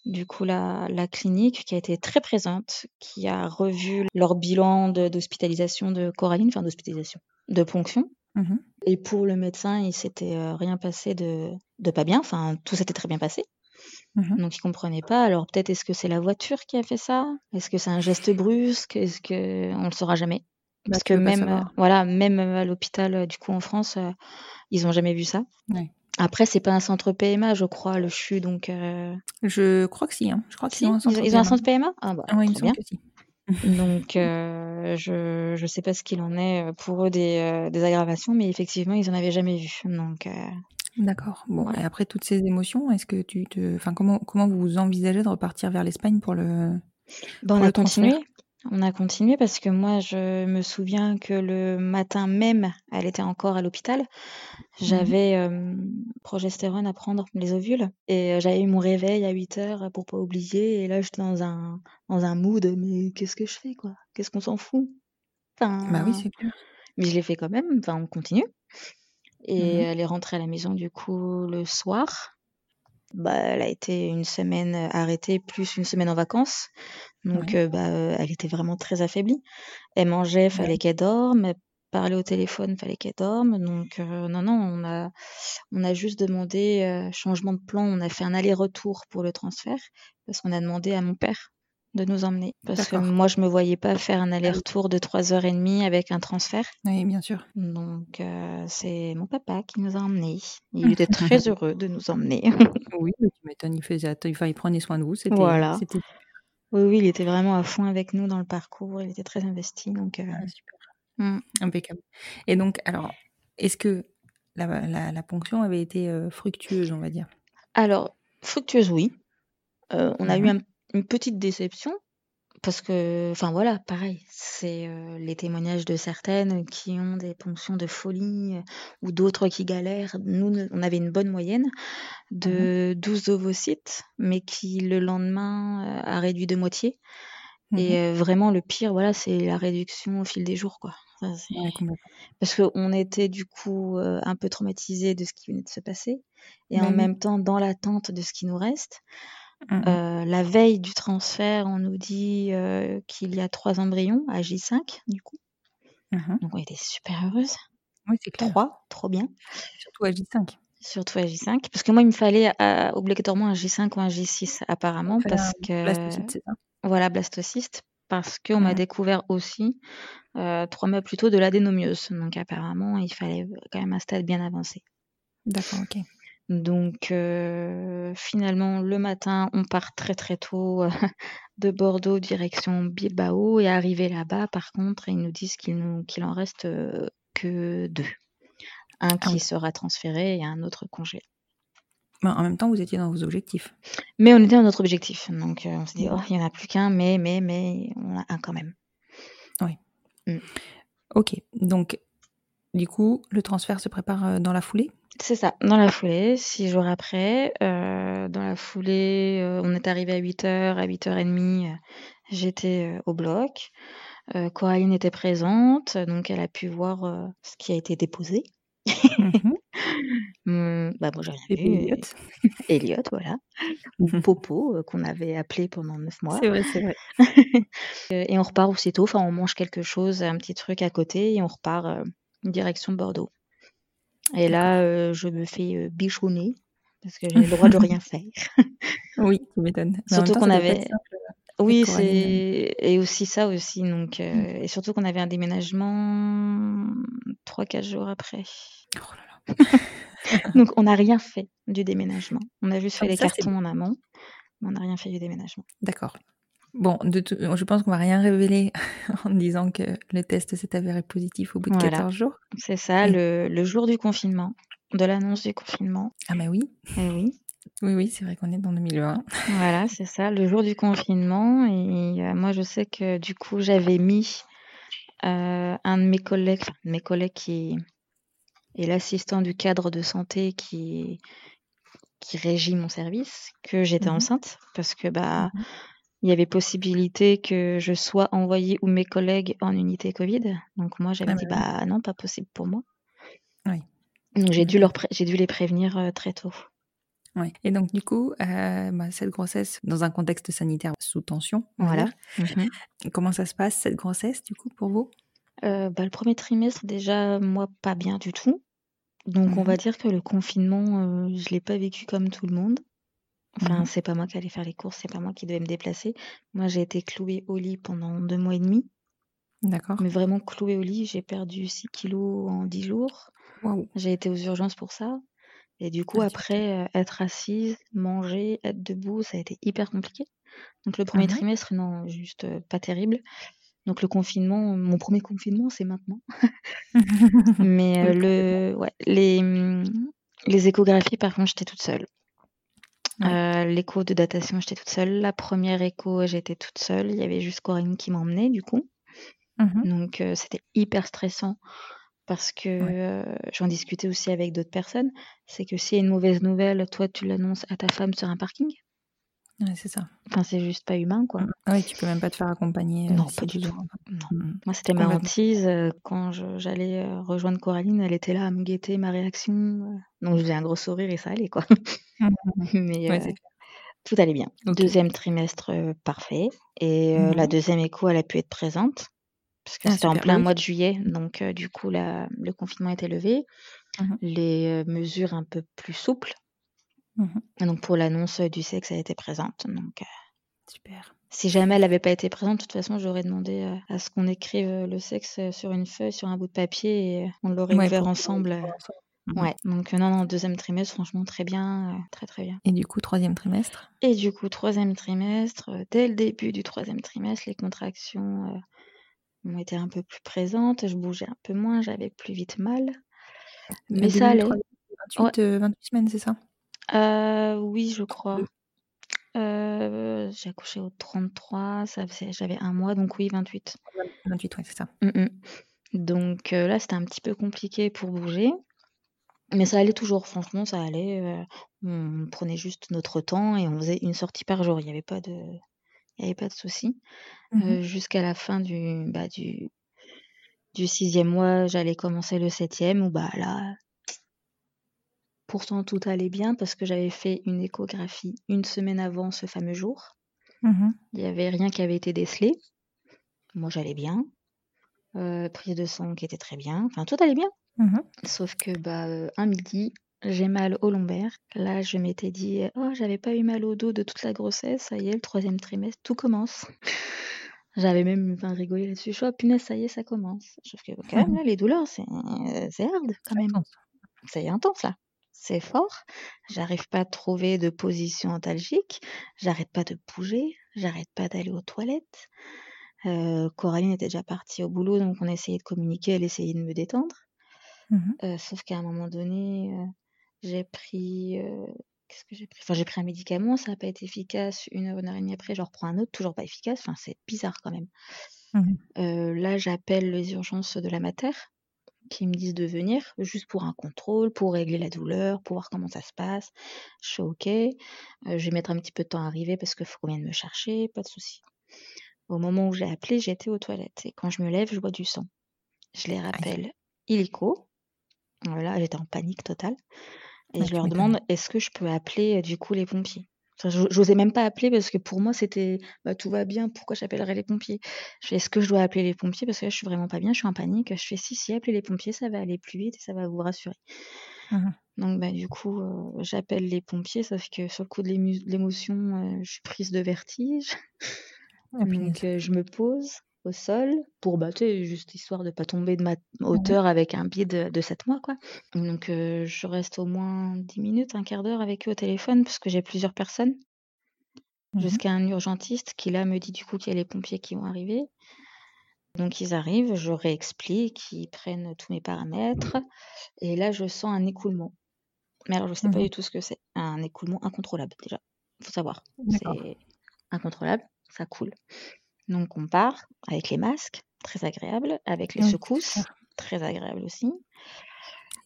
du coup la, la clinique qui a été très présente, qui a revu leur bilan d'hospitalisation de, Coraline, enfin d'hospitalisation, de ponction.
Mhm.
Et pour le médecin, il s'était euh, rien passé de, de pas bien, enfin tout s'était très bien passé.
Mhm.
Donc il comprenait pas. Alors peut-être est-ce que c'est la voiture qui a fait ça? Est-ce que c'est un geste brusque? Est-ce que on le saura jamais? Parce que même, voilà, même à l'hôpital, du coup, en France, ils ont jamais vu ça. Après, c'est pas un centre PMA, je crois, le CHU, donc.
Je crois que si. Hein. Je crois
qu'ils ont un centre ils, ont un centre PMA. Ah bah,
oui, il me que si. [LAUGHS] [LAUGHS]
Donc, je ne sais pas ce qu'il en est pour eux des, des, aggravations, mais effectivement, ils en avaient jamais vu. Donc,
D'accord. Bon, et après toutes ces émotions, est-ce que tu te, enfin, comment comment vous envisagez de repartir vers l'Espagne pour le,
ben, on a continué. On a continué parce que moi, je me souviens que le matin même, elle était encore à l'hôpital. Mmh j'avais progestérone à prendre, les ovules, et j'avais eu mon réveil à 8 heures pour pas oublier. Et là, j'étais dans un, dans un mood, mais qu'est-ce que je fais, quoi? Qu'est-ce qu'on s'en fout?
Enfin, Bah oui, c'est clair.
Mais je l'ai fait quand même, enfin, on continue. Et mmh elle est rentrée à la maison, du coup, le soir. Bah, elle a été une semaine arrêtée, plus une semaine en vacances. Donc, bah, elle était vraiment très affaiblie. Elle mangeait, fallait qu'elle dorme. Parler au téléphone, fallait qu'elle dorme. Donc, non, non, on a, on a juste demandé changement de plan. On a fait un aller-retour pour le transfert parce qu'on a demandé à mon père de nous emmener. Parce que moi, je me voyais pas faire un aller-retour de 3h30 avec un transfert.
Oui, bien sûr.
Donc, c'est mon papa qui nous a emmenés. Il [LAUGHS] était très heureux de nous emmener. [LAUGHS]
oui, tu m'étonnes, il, faisait, il prenait soin de vous. C'était,
voilà. Oui, oui, il était vraiment à fond avec nous dans le parcours. Il était très investi. Donc, ah, super.
Mmh. Impeccable. Et donc, alors, est-ce que la, la, ponction avait été fructueuse, on va dire?
Alors, fructueuse, oui. on a eu un une petite déception parce que, enfin voilà, pareil, c'est les témoignages de certaines qui ont des ponctions de folie ou d'autres qui galèrent. Nous, on avait une bonne moyenne mmh de 12 ovocytes, mais qui le lendemain a réduit de moitié. Mmh Et vraiment, le pire, voilà, c'est la réduction au fil des jours, quoi. parce qu'on était du coup un peu traumatisés de ce qui venait de se passer, et en même temps dans l'attente de ce qui nous reste. Mmh la veille du transfert, on nous dit, qu'il y a trois embryons à J5 du coup. Mmh Donc on était super heureuse.
Oui, c'est clair.
3, trop bien.
Surtout à J5.
Surtout à J5, parce que moi il me fallait, obligatoirement un J5 ou un J6 apparemment parce que blastocyste, c'est ça? voilà blastocyste, parce qu'on m'a mmh découvert aussi, trois mois plus tôt de l'adénomiose. Donc apparemment il fallait, quand même un stade bien avancé.
D'accord, OK.
Donc finalement, le matin, on part très, très tôt, [LAUGHS] de Bordeaux direction Bilbao et arrivé là-bas, par contre, ils nous disent qu'il qu'il en reste, que deux. Un ah qui sera transféré et un autre congé.
Ben, en même temps, vous étiez dans vos objectifs?
Mais on était dans notre objectif, donc on s'est dit: «Oh, il y en a plus qu'un, mais mais mais on a un quand même».
Oui. Mmh. OK, donc du coup, le transfert se prépare, dans la foulée?
C'est ça, dans la foulée, six jours après. Euh, dans la foulée, euh, on est arrivé à 8h, à 8h30, euh, j'étais au bloc. Coraline était présente, donc elle a pu voir ce qui a été déposé. [LAUGHS] Mmh mmh, bah moi j'ai rien vu. Elliot. Elliot, [LAUGHS] voilà. Ou mmh Popo, qu'on avait appelé pendant neuf mois.
C'est vrai, c'est vrai. [LAUGHS]
et on repart aussitôt, enfin on mange quelque chose, un petit truc à côté et on repart direction Bordeaux. Et là, je me fais bichonner parce que j'ai le droit de [LAUGHS] rien faire. [LAUGHS]
oui, tu m'étonnes.
Surtout qu'on avait. Oui, c'est et aussi ça aussi donc mmh. et surtout qu'on avait un déménagement 3-4 jours après. Oh là là. [LAUGHS] donc on n'a rien fait du déménagement. On a juste fait les cartons en amont, mais on n'a rien fait du déménagement.
D'accord. Bon, de je pense qu'on va rien révéler [LAUGHS] en disant que le test s'est avéré positif au bout de 14 jours.
C'est ça, le, jour du confinement, de l'annonce du confinement.
Ah bah oui.
Eh oui. [LAUGHS]
Oui, oui, c'est vrai qu'on est dans 2020.
Voilà, c'est ça, le jour du confinement. Et euh, moi, je sais que du coup, j'avais mis euh, un de mes collègues, mes collègues qui est l'assistant du cadre de santé qui, qui régit mon service, que j'étais mmh enceinte parce que bah. Mmh il y avait possibilité que je sois envoyée ou mes collègues en unité Covid. Donc moi, j'avais ah dit, bah non, pas possible pour moi.
Oui.
Donc j'ai dû, leur j'ai dû les prévenir euh, très tôt.
Oui. Et donc du coup, euh, bah, cette grossesse, dans un contexte sanitaire sous tension,
voilà.
Mhm. Comment ça se passe cette grossesse du coup pour vous?
Euh, bah, Le premier trimestre, déjà, moi, pas bien du tout. Donc on va mhm. dire que le confinement, je l'ai pas vécu comme tout le monde. Enfin, mmh c'est pas moi qui allais faire les courses, c'est pas moi qui devais me déplacer. Moi, j'ai été clouée au lit pendant deux mois et demi.
D'accord.
mais vraiment clouée au lit. J'ai perdu 6 kilos en 10 jours.
Waouh.
J'ai été aux urgences pour ça. Et du coup,
Ah,
après, euh, être assise, manger, être debout, ça a été hyper compliqué. Donc le premier
Mhm.
trimestre, non, juste euh, pas terrible. Donc le confinement, mon premier confinement, c'est maintenant. [LAUGHS] Mais euh, le, ouais, les, hum, les échographies, par contre, j'étais toute seule.
Ouais.
Euh, l'écho de datation, j'étais toute seule. La première écho, j'étais toute seule. Il y avait juste Corinne qui m'emmenait, du coup.
Mhm.
Donc euh, c'était hyper stressant parce que
Ouais.
euh, j'en discutais aussi avec d'autres personnes. C'est que s'il y a une mauvaise nouvelle, toi tu l'annonces à ta femme sur un parking.
Ouais, c'est ça.
Enfin, c'est juste pas humain, quoi.
Mm. Oui, tu peux même pas te faire accompagner euh,
Non, pas du tout. Non.
Mm.
Moi, c'était ma hantise. euh, Quand j'allais euh, rejoindre Coraline, elle était là à me guetter ma réaction. Donc, je faisais un gros sourire et ça allait, quoi.
Mhm. [LAUGHS]
Mais
Ouais,
euh, tout allait bien. Deuxième trimestre, euh, parfait. Et euh, la
Mhm.
deuxième écho, elle a pu être présente. Parce que
Ah,
c'était en plein
Bah oui.
mois de juillet. Donc, du coup, la- le confinement était levé.
Mhm.
Les mesures un peu plus souples.
Mhm.
Et donc, pour l'annonce du sexe, elle était présente. Donc, euh,
Super.
si jamais elle n'avait pas été présente, de toute façon, j'aurais demandé euh, à ce qu'on écrive euh, le sexe euh, sur une feuille, sur un bout de papier, et euh, on l'aurait
Ouais,
ouvert ensemble. euh.
Mhm.
Ouais, donc euh, non, non, deuxième trimestre, franchement, très bien, euh, très très bien.
Et du coup, troisième trimestre?
Et du coup, troisième trimestre, euh, dès le début du troisième trimestre, les contractions euh, ont été un peu plus présentes, je bougeais un peu moins, j'avais plus vite mal, mais ça allait.
troisième, 28, euh, 28 semaines, c'est ça?
Euh, oui, je crois.
32.
Euh, j'ai accouché au 33, ça faisait, j'avais un mois, donc oui, 28.
28, ouais, c'est ça.
Donc euh, là, c'était un petit peu compliqué pour bouger, mais ça allait toujours, franchement, ça allait. on prenait juste notre temps et on faisait une sortie par jour. Il n'y avait pas de, il y avait pas de souci.
Mhm.
Euh, jusqu'à la fin du, bah, du, du sixième mois, j'allais commencer le septième, où bah là, pourtant tout allait bien parce que j'avais fait une échographie une semaine avant ce fameux jour.
Mhm.
Il n'y avait rien qui avait été décelé. Moi, j'allais bien. Euh, prise de sang qui était très bien. Enfin, tout allait bien.
Mhm.
Sauf que, bah, euh, un midi, j'ai mal au lombaire. Là, je m'étais dit, oh, j'avais pas eu mal au dos de toute la grossesse. Ça y est, le troisième trimestre, tout commence. [LAUGHS] J'avais même enfin, rigolé là-dessus. Je suis, oh, punaise, ça y est, ça commence. Sauf que, quand même, [LAUGHS] là, les douleurs, c'est c'est hard, quand même. C'est intense, là. C'est fort. J'arrive pas à trouver de position antalgique. J'arrête pas de bouger. J'arrête pas d'aller aux toilettes. Euh, Coraline était déjà partie au boulot, donc on essayait de communiquer. Elle essayait de me détendre.
Mhm.
Euh, sauf qu'à un moment donné, euh, j'ai pris. Qu'est-ce que j'ai pris? Enfin, j'ai pris un médicament, ça n'a pas été efficace. Une heure, une heure et demie après, je reprends un autre, toujours pas efficace. Enfin, c'est bizarre quand même. Euh, là, j'appelle les urgences de la mater qui me disent de venir juste pour un contrôle, pour régler la douleur, pour voir comment ça se passe. Je suis OK. Euh, je vais mettre un petit peu de temps à arriver parce qu'il faut qu'on vienne me chercher, pas de souci. Au moment où j'ai appelé, j'étais aux toilettes. Et quand je me lève, je vois du sang. Je les rappelle illico. Voilà, j'étais en panique totale. Et je leur demande est-ce que je peux appeler euh, du coup les pompiers? Enfin, j'o- J'osais même pas appeler parce que pour moi c'était bah, tout va bien, pourquoi j'appellerais les pompiers? Je fais est-ce que je dois appeler les pompiers? Parce que là je suis vraiment pas bien, je suis en panique. Je fais si si appelez les pompiers, ça va aller plus vite et ça va vous rassurer.
Mhm.
Donc bah du coup euh, j'appelle les pompiers sauf que sur le coup de l'émotion euh, je suis prise de vertige.
Ah.
Donc euh, je me pose au sol pour bah, juste histoire de pas tomber de ma hauteur avec un pied de, de 7 mois quoi. Donc euh, je reste au moins 10 minutes, un quart d'heure avec eux au téléphone parce que j'ai plusieurs personnes
Mhm.
jusqu'à un urgentiste qui là me dit du coup qu'il y a les pompiers qui vont arriver. Donc ils arrivent, je réexplique, ils prennent tous mes paramètres et là je sens un écoulement. Mais alors je sais pas
Mhm.
du tout ce que c'est. Un écoulement incontrôlable déjà. Faut savoir. C'est incontrôlable, ça coule. Donc on part avec les masques, très agréable, avec les
Oui,
secousses, très agréable aussi.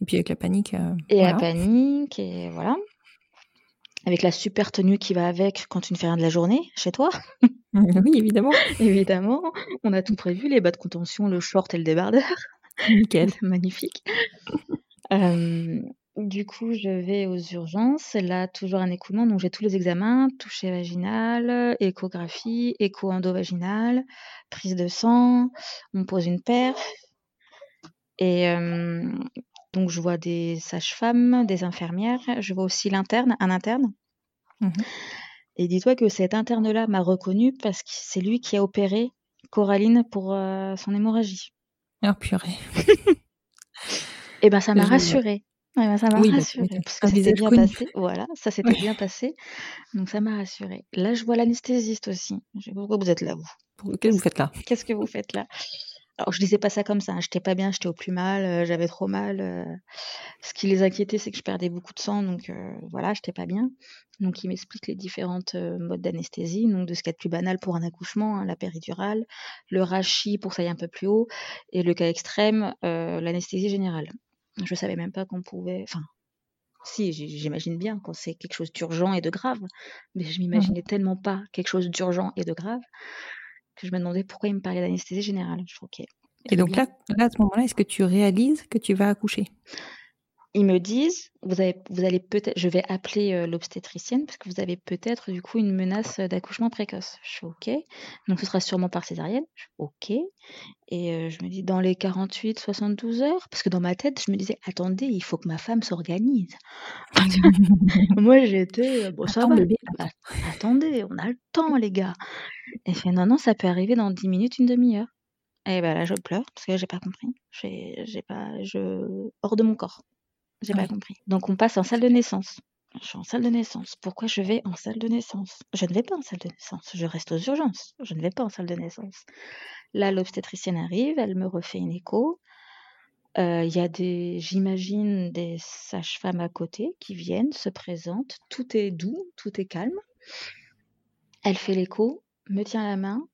Et puis avec la panique. euh,
Et
voilà.
la panique, et voilà. Avec la super tenue qui va avec quand tu ne fais rien de la journée, chez toi, [LAUGHS]
Oui, évidemment. [LAUGHS]
évidemment. On a tout prévu, les bas de contention, le short et le débardeur.
Nickel. [LAUGHS]
Magnifique. Euh, du coup, je vais aux urgences. Là, toujours un écoulement. Donc, j'ai tous les examens toucher vaginal, échographie, écho endovaginal, prise de sang. On me pose une paire. Et euh, donc, je vois des sages-femmes, des infirmières. Je vois aussi l'interne, un interne.
Mhm.
Et dis-toi que cet interne-là m'a reconnu parce que c'est lui qui a opéré Coraline pour euh, son hémorragie.
Oh purée.
Et ben ça m'a rassurée. Ouais, ben, ça m'a
Oui, bah,
rassurée parce que c'était bien passé. Voilà, ça s'était bien passé. Donc ça m'a rassurée. Là, je vois l'anesthésiste aussi. Je dis, Pourquoi vous êtes là, vous
Pour- Qu'est-ce que vous faites là?
Qu'est-ce que vous faites là? Alors, je disais pas ça comme ça. hein. J'étais pas bien, j'étais au plus mal, euh, j'avais trop mal. euh. Ce qui les inquiétait, c'est que je perdais beaucoup de sang, donc euh, voilà, j'étais pas bien. Donc, il m'explique les différentes euh, modes d'anesthésie, donc de ce qu'il y a de plus banal pour un accouchement, hein, la péridurale, le rachis pour que ça aille un peu plus haut, et le cas extrême, euh, l'anesthésie générale. Je savais même pas qu'on pouvait. Enfin, si, j'imagine bien quand c'est quelque chose d'urgent et de grave, mais je m'imaginais tellement pas quelque chose d'urgent et de grave que je me demandais pourquoi il me parlait d'anesthésie générale. Je.
Et donc là, là, à ce moment-là, est-ce que tu réalises que tu vas accoucher?
Ils me disent, vous, avez, vous allez peut-être, je vais appeler euh, l'obstétricienne parce que vous avez peut-être du coup une menace euh, d'accouchement précoce. Je fais ok. Donc ce sera sûrement par césarienne. Je fais ok. Et euh, je me dis dans les 48, 72 heures, parce que dans ma tête, je me disais, attendez, il faut que ma femme s'organise. [LAUGHS] Moi j'étais, bon ça
Attends,
va.
bébé,
Bah, attendez, on a le temps les gars. Et fait non, non, ça peut arriver dans 10 minutes, une demi-heure. Et ben là, je pleure parce que j'ai pas compris. J'ai, j'ai pas, je, hors de mon corps. J'ai pas compris. Donc on passe en salle de naissance. Je suis en salle de naissance. Pourquoi je vais en salle de naissance? Je ne vais pas en salle de naissance. Je reste aux urgences. Je ne vais pas en salle de naissance. Là, l'obstétricienne arrive, elle me refait une écho. Euh, Il y a des, j'imagine, des sages-femmes à côté qui viennent, se présentent. Tout est doux, tout est calme. Elle fait l'écho, me tient la main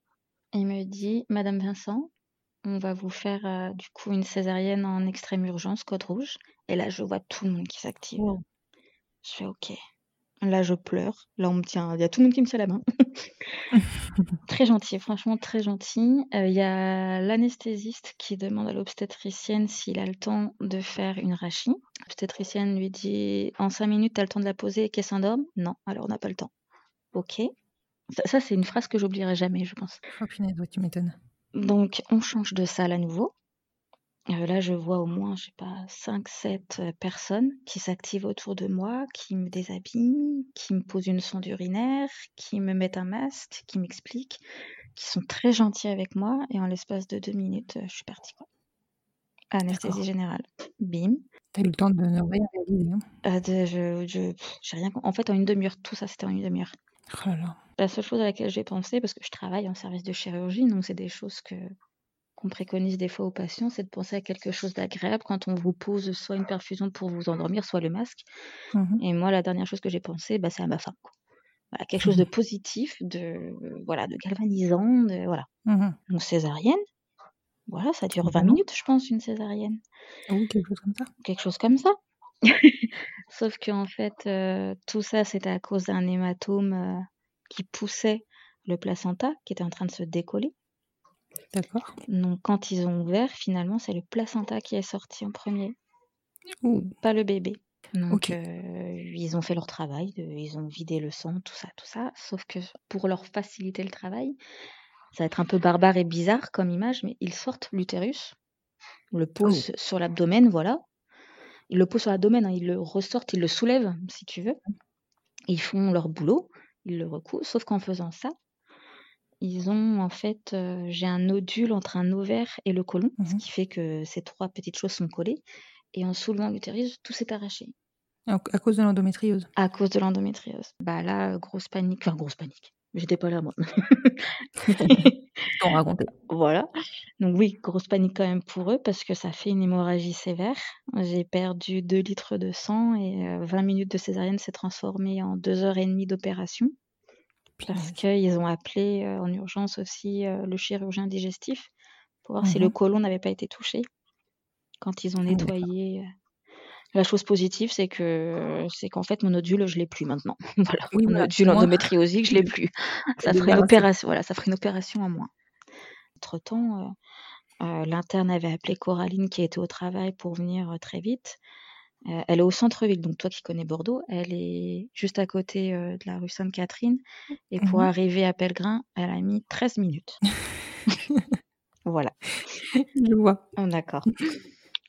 et me dit Madame Vincent, on va vous faire euh, du coup une césarienne en extrême urgence, code rouge. Et là, je vois tout le monde qui s'active.
Wow.
Je fais OK. Là, je pleure. Là, on me tient. Il y a tout le monde qui me tient la main. [LAUGHS] très gentil, franchement très gentil. Euh, Il y a l'anesthésiste qui demande à l'obstétricienne s'il a le temps de faire une rachie. L'obstétricienne lui dit En cinq minutes, tu as le temps de la poser et qu'elle s'endorme? Non, alors on n'a pas le temps. OK. Ça, ça, c'est une phrase que j'oublierai jamais, je pense.
Oh punaise, ouais, tu m'étonnes.
Donc, on change de salle à nouveau. Euh, là, je vois au moins, je sais pas, 5-7 personnes qui s'activent autour de moi, qui me déshabillent, qui me posent une sonde urinaire, qui me mettent un masque, qui m'expliquent, qui sont très gentils avec moi. Et en l'espace de deux minutes, euh, je suis partie. Quoi. Anesthésie générale. Bim.
T'as eu le temps de ne rien réaliser. Hein.
Euh, de- je, je, rien. En fait, en une demi-heure, tout ça, c'était en une demi-heure.
Oh là là.
La seule chose à laquelle j'ai pensé, parce que je travaille en service de chirurgie, donc c'est des choses que qu'on préconise des fois aux patients, c'est de penser à quelque chose d'agréable quand on vous pose soit une perfusion pour vous endormir, soit le masque.
Mhm.
Et moi, la dernière chose que j'ai pensé, bah, c'est à ma femme. quoi. Voilà, quelque chose de positif, de voilà, de galvanisant, de voilà. Donc césarienne, voilà, ça dure 20
Évidemment.
minutes, je pense, une césarienne,
Oui, quelque chose comme ça.
quelque chose comme ça. [LAUGHS] Sauf que en fait, euh, tout ça, c'était à cause d'un hématome euh, qui poussait le placenta, qui était en train de se décoller.
D'accord.
Donc, quand ils ont ouvert, finalement, c'est le placenta qui est sorti en premier,
Ouh.
pas le bébé. Donc, euh, ils ont fait leur travail, de- ils ont vidé le sang, tout ça, tout ça. Sauf que pour leur faciliter le travail, ça va être un peu barbare et bizarre comme image, mais ils sortent l'utérus, le posent sur l'abdomen, voilà. Ils le posent sur l'abdomen, hein, ils le ressortent, ils le soulèvent, si tu veux. Ils font leur boulot, ils le recouvrent. Sauf qu'en faisant ça, ils ont en fait, euh, j'ai un nodule entre un ovaire et le côlon, ce
Mhm.
qui fait que ces trois petites choses sont collées. Et en soulevant l'utérus, tout s'est arraché
À cause de l'endométriose.
à cause de l'endométriose. Bah là, grosse panique, enfin grosse panique. J'étais pas là moi.
T'en. [LAUGHS]
Voilà. Donc oui, grosse panique quand même pour eux parce que ça fait une hémorragie sévère. J'ai perdu 2 litres de sang et euh, 20 minutes de césarienne s'est transformé en 2 heures et demie d'opération parce qu'ils ont appelé euh, en urgence aussi euh, le chirurgien digestif pour voir si le
Mhm.
côlon n'avait pas été touché. Quand ils ont
Ah,
nettoyé. Euh, La chose positive, c'est que c'est qu'en fait mon nodule, je l'ai plus maintenant. [LAUGHS] voilà,
Oui,
mon
voilà,
nodule endométriosique, je l'ai plus. [LAUGHS] Ça ferait une opération. Voilà, ça ferait une opération en moins. Entre temps, l'interne avait appelé Coraline qui était au travail pour venir euh, très vite. Euh, elle est au centre-ville, donc toi qui connais Bordeaux, elle est juste à côté euh, de la rue Sainte-Catherine. Et pour
Mhm.
arriver à Pellegrin, elle a mis 13 minutes. [LAUGHS] voilà.
Je vois.
Oh, D'accord.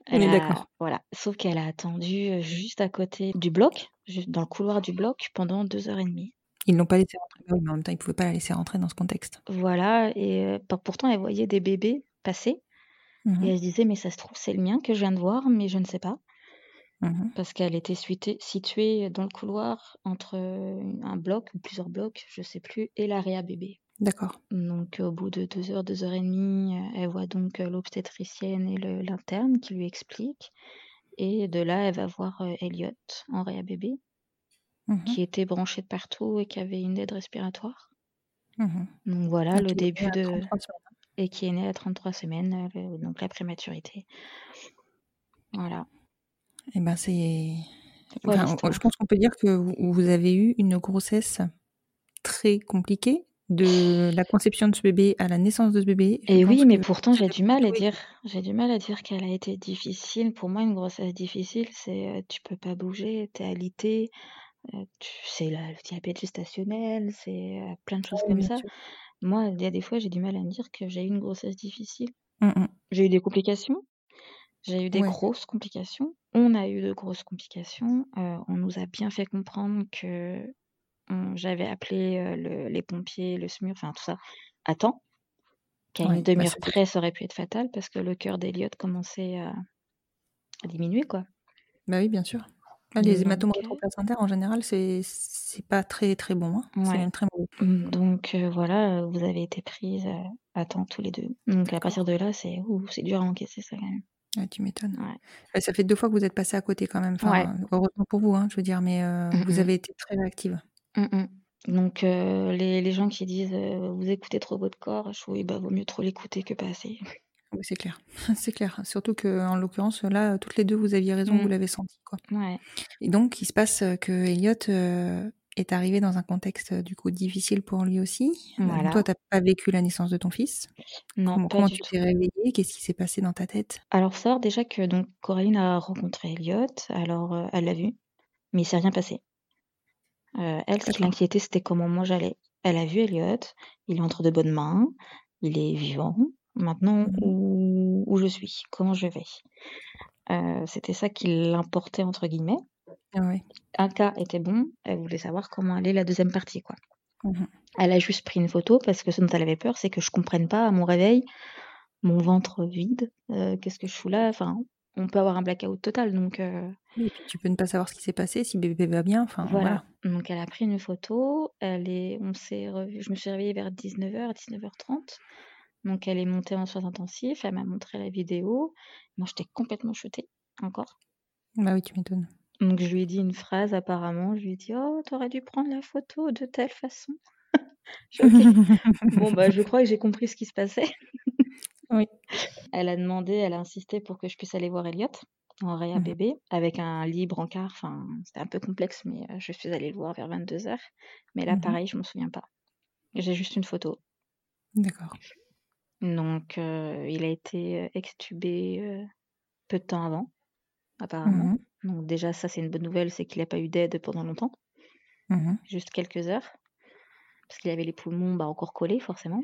On
Elle
est
a-
d'accord.
Voilà. Sauf qu'elle a attendu euh, juste à côté du bloc, juste dans le couloir du bloc, pendant deux heures et demie.
Ils l'ont pas laissé rentrer. Mais en même temps, ils pouvaient pas la laisser rentrer dans ce contexte.
Voilà, et euh, pour- pourtant, elle voyait des bébés passer. Et elle se disait, mais ça se trouve, c'est le mien que je viens de voir, mais je ne sais pas.
Mhm.
Parce qu'elle était suité- située dans le couloir entre euh, un bloc ou plusieurs blocs, je sais plus, et l'area bébé.
D'accord.
Donc, au bout de deux heures, deux heures et demie, euh, elle voit donc euh, l'obstétricienne et l'interne qui lui expliquent. Et de là, elle va voir euh, Elliot en réa bébé,
Mhm.
qui était branché de partout et qui avait une aide respiratoire.
Mhm.
Donc voilà
Et
le début de
33 semaines.
et qui est né à 33 semaines, le- donc la prématurité. Voilà.
Eh ben, c'est. Enfin, je pense qu'on peut dire que vous avez eu une grossesse très compliquée, de la conception de ce bébé à la naissance de ce bébé.
Et oui, mais
que
pourtant j'ai du mal à dire, j'ai du mal à dire qu'elle a été difficile. Pour moi, une grossesse difficile, c'est euh, tu peux pas bouger, t'es alité, euh, c'est la- le diabète gestationnel, c'est euh, plein de choses
Oui,
comme ça.
sûr.
Moi, il y a des fois, j'ai du mal à me dire que j'ai eu une grossesse difficile.
Mm, mm.
J'ai eu des complications, j'ai eu des
Ouais.
grosses complications. On a eu de grosses complications. euh, on nous a bien fait comprendre que j'avais appelé euh, le- les pompiers, le SMUR, enfin tout ça, à temps. Qu'à
Ouais,
une
bah,
demi-heure près, ça aurait pu être fatal parce que le cœur d'Eliott commençait à, à diminuer, quoi.
Bah oui, bien sûr. Ah, les hématomes
euh,
rétroplacentaires, en général, c'est c'est pas très très bon. hein. C'est même très mauvais.
Mm, Donc euh, voilà, vous avez été prises euh, à temps tous les deux. Donc à partir de là, c'est dur à encaisser ça quand même.
Ouais, tu m'étonnes.
Ouais.
Ouais, ça fait deux fois que vous êtes passé à côté quand même. Enfin, heureusement pour vous, hein, je veux dire, mais euh,
Mm,
vous avez été très réactive.
Mm, mm. Donc euh, les, les gens qui disent euh, vous écoutez trop votre corps, je trouve oui, bah vaut mieux trop l'écouter que pas assez.
Oui, c'est clair. [LAUGHS] c'est clair. Surtout que en l'occurrence, là, toutes les deux, vous aviez raison, vous l'avez senti. Quoi.
Ouais.
Et donc, il se passe euh, que Elliot est arrivé dans un contexte du coup difficile pour lui aussi.
Voilà.
toi, t'as pas vécu la naissance de ton fils?
Non,
comment
pas
comment
du
tu
tout.
t'es réveillée? Qu'est-ce qui s'est passé dans ta tête?
Alors faut savoir déjà que donc Coraline a rencontré Elliot, alors elle l'a vu, mais il s'est rien passé. Euh, elle, ce qui l'inquiétait, c'était comment moi j'allais. Elle a vu Elliot, il est entre de bonnes mains, il est vivant. Maintenant,
Mhm.
où, où je suis, comment je vais? Euh, c'était ça qui l'importait entre guillemets.
Ah ouais.
Un cas était bon, elle voulait savoir comment allait la deuxième partie, quoi.
Mhm.
Elle a juste pris une photo parce que ce dont elle avait peur, c'est que je comprenne pas à mon réveil, mon ventre vide, euh, qu'est-ce que je fous là. Enfin, on peut avoir un blackout total, donc euh,
Oui, et puis tu peux ne pas savoir ce qui s'est passé, si bébé va bien. Enfin,
voilà.
voilà.
Donc elle a pris une photo, elle est, on s'est revu, je me suis réveillée vers 19h, 19h30. Donc elle est montée en soins intensifs, elle m'a montré la vidéo. Moi j'étais complètement shootée encore.
Bah oui, tu m'étonnes.
Donc je lui ai dit une phrase apparemment, je lui ai dit oh t'aurais dû prendre la photo de telle façon. [LAUGHS] Bon bah je [LAUGHS] crois que j'ai compris ce qui se passait.
Oui.
Elle a demandé, elle a insisté pour que je puisse aller voir Elliot en réa
Mhm.
bébé avec un lit brancard. Enfin c'était un peu complexe mais euh, je suis allée le voir vers 22h. Mais là
Mhm.
pareil je m'en souviens pas. J'ai juste une photo.
D'accord.
Donc euh, il a été euh, extubé euh, peu de temps avant apparemment.
Mhm.
Donc déjà ça c'est une bonne nouvelle, c'est qu'il n'a pas eu d'aide pendant longtemps,
Mhm.
juste quelques heures. Parce qu'il avait les poumons bah, encore collés forcément.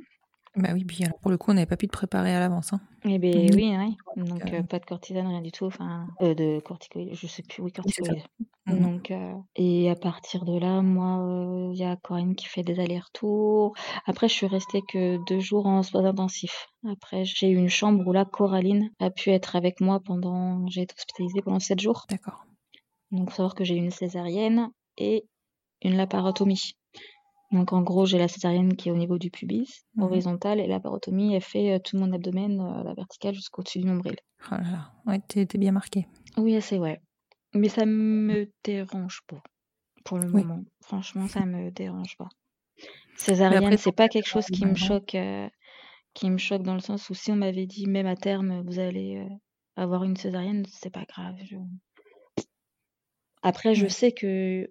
Bah oui, puis alors pour le coup, on n'avait pas pu te préparer à l'avance. Hein.
Eh bien oui, oui.
donc, euh,
euh, pas de cortisone, rien du tout. Enfin, euh, de corticoïdes, je sais plus, oui, corticoïdes.
Mhm.
Donc, euh, et à partir de là, moi, il y a Corinne qui fait des allers-retours. Après, je suis restée que deux jours en soins intensifs. Après, j'ai eu une chambre où là, Coraline a pu être avec moi pendant, j'ai été hospitalisée pendant sept jours.
D'accord.
Donc, faut savoir que j'ai eu une césarienne et une laparotomie. Donc, en gros, j'ai la césarienne qui est au niveau du pubis,
Mhm.
horizontale, et la laparotomie, elle fait euh, tout mon abdomen, euh, la verticale, jusqu'au-dessus du nombril.
Oh là là. Ouais, t'es bien marqué.
Oui, c'est ouais. Mais ça me dérange pas pour le
Oui.
moment. Franchement, ça me dérange pas. Césarienne, c'est pas quelque chose qui me choque, euh, qui me choque dans le sens où si on m'avait dit même à terme vous allez euh, avoir une césarienne, c'est pas grave. je- Après, je sais que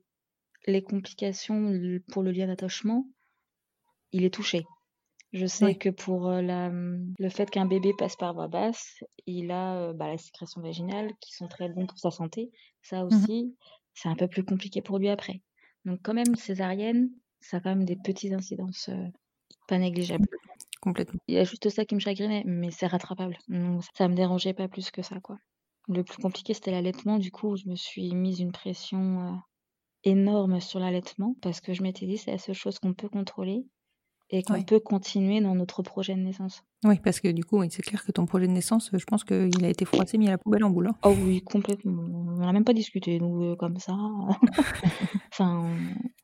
les complications pour le lien d'attachement, il est touché. Je sais
Oui.
que pour euh, la, le fait qu'un bébé passe par voie basse, il a euh, bah, la sécrétion vaginale qui sont très bons pour sa santé. Ça
Mhm.
aussi, c'est un peu plus compliqué pour lui après. Donc quand même, césarienne, ça a quand même des petites incidences euh, pas négligeables.
Complètement. Complètement.
Il y a juste ça qui me chagrinait, mais c'est rattrapable. Donc ça me dérangeait pas plus que ça, quoi. Le plus compliqué, c'était l'allaitement. Du coup, je me suis mise une pression euh, énorme sur l'allaitement parce que je m'étais dit c'est la seule chose qu'on peut contrôler et qu'on peut continuer dans notre projet de naissance.
Oui, parce que du coup, oui, c'est clair que ton projet de naissance, je pense qu'il a été froissé, mis à la poubelle en boule. hein.
Oh oui, complètement. On n'a même pas discuté, nous, euh, comme ça. [LAUGHS] enfin,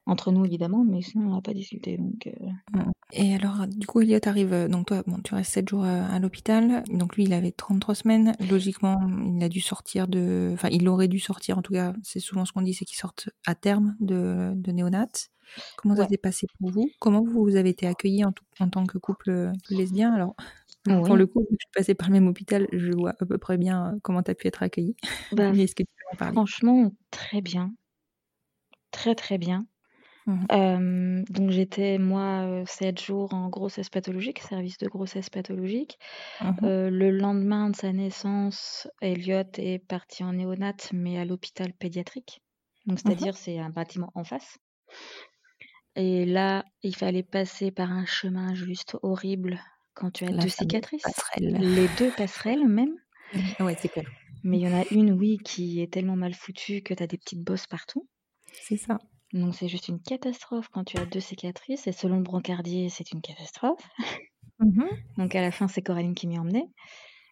entre nous, évidemment, mais sinon, on n'a pas discuté. Donc, euh,
Et alors, du coup, Elliot arrive, euh, donc toi, bon, tu restes 7 jours euh, à l'hôpital. Donc lui, il avait 33 semaines. Logiquement, il a dû sortir de... Enfin, il aurait dû sortir, en tout cas, c'est souvent ce qu'on dit, c'est qu'il sorte à terme de, de néonat. Comment ça
Ouais.
s'est passé pour vous? Comment vous avez été accueillis en, en tant que couple euh, lesbien Alors, pour
Oui.
le coup, je suis passée par le même hôpital, je vois à peu près bien euh, comment tu as pu être accueillie. [LAUGHS]
bah,
est-ce que tu peux en parler?
franchement, très bien. Très, très bien. Euh, donc, j'étais, moi, 7 jours en grossesse pathologique, service de grossesse pathologique.
Mhm.
Euh, le lendemain de sa naissance, Elliot est parti en néonat, mais à l'hôpital pédiatrique. Donc,
Mhm.
c'est-à-dire, c'est un bâtiment en face. Et là, il fallait passer par un chemin juste horrible quand tu as
La
deux cicatrices?
passerelle.
Les deux passerelles même? [LAUGHS]
Ouais, c'est clair.
Mais il y en a une, oui, qui est tellement mal foutue que tu as des petites bosses partout.
C'est ça.
Donc c'est juste une catastrophe quand tu as deux cicatrices. Et selon le brancardier, c'est une catastrophe.
Mhm.
Donc à la fin, c'est Coraline qui m'y emmenait.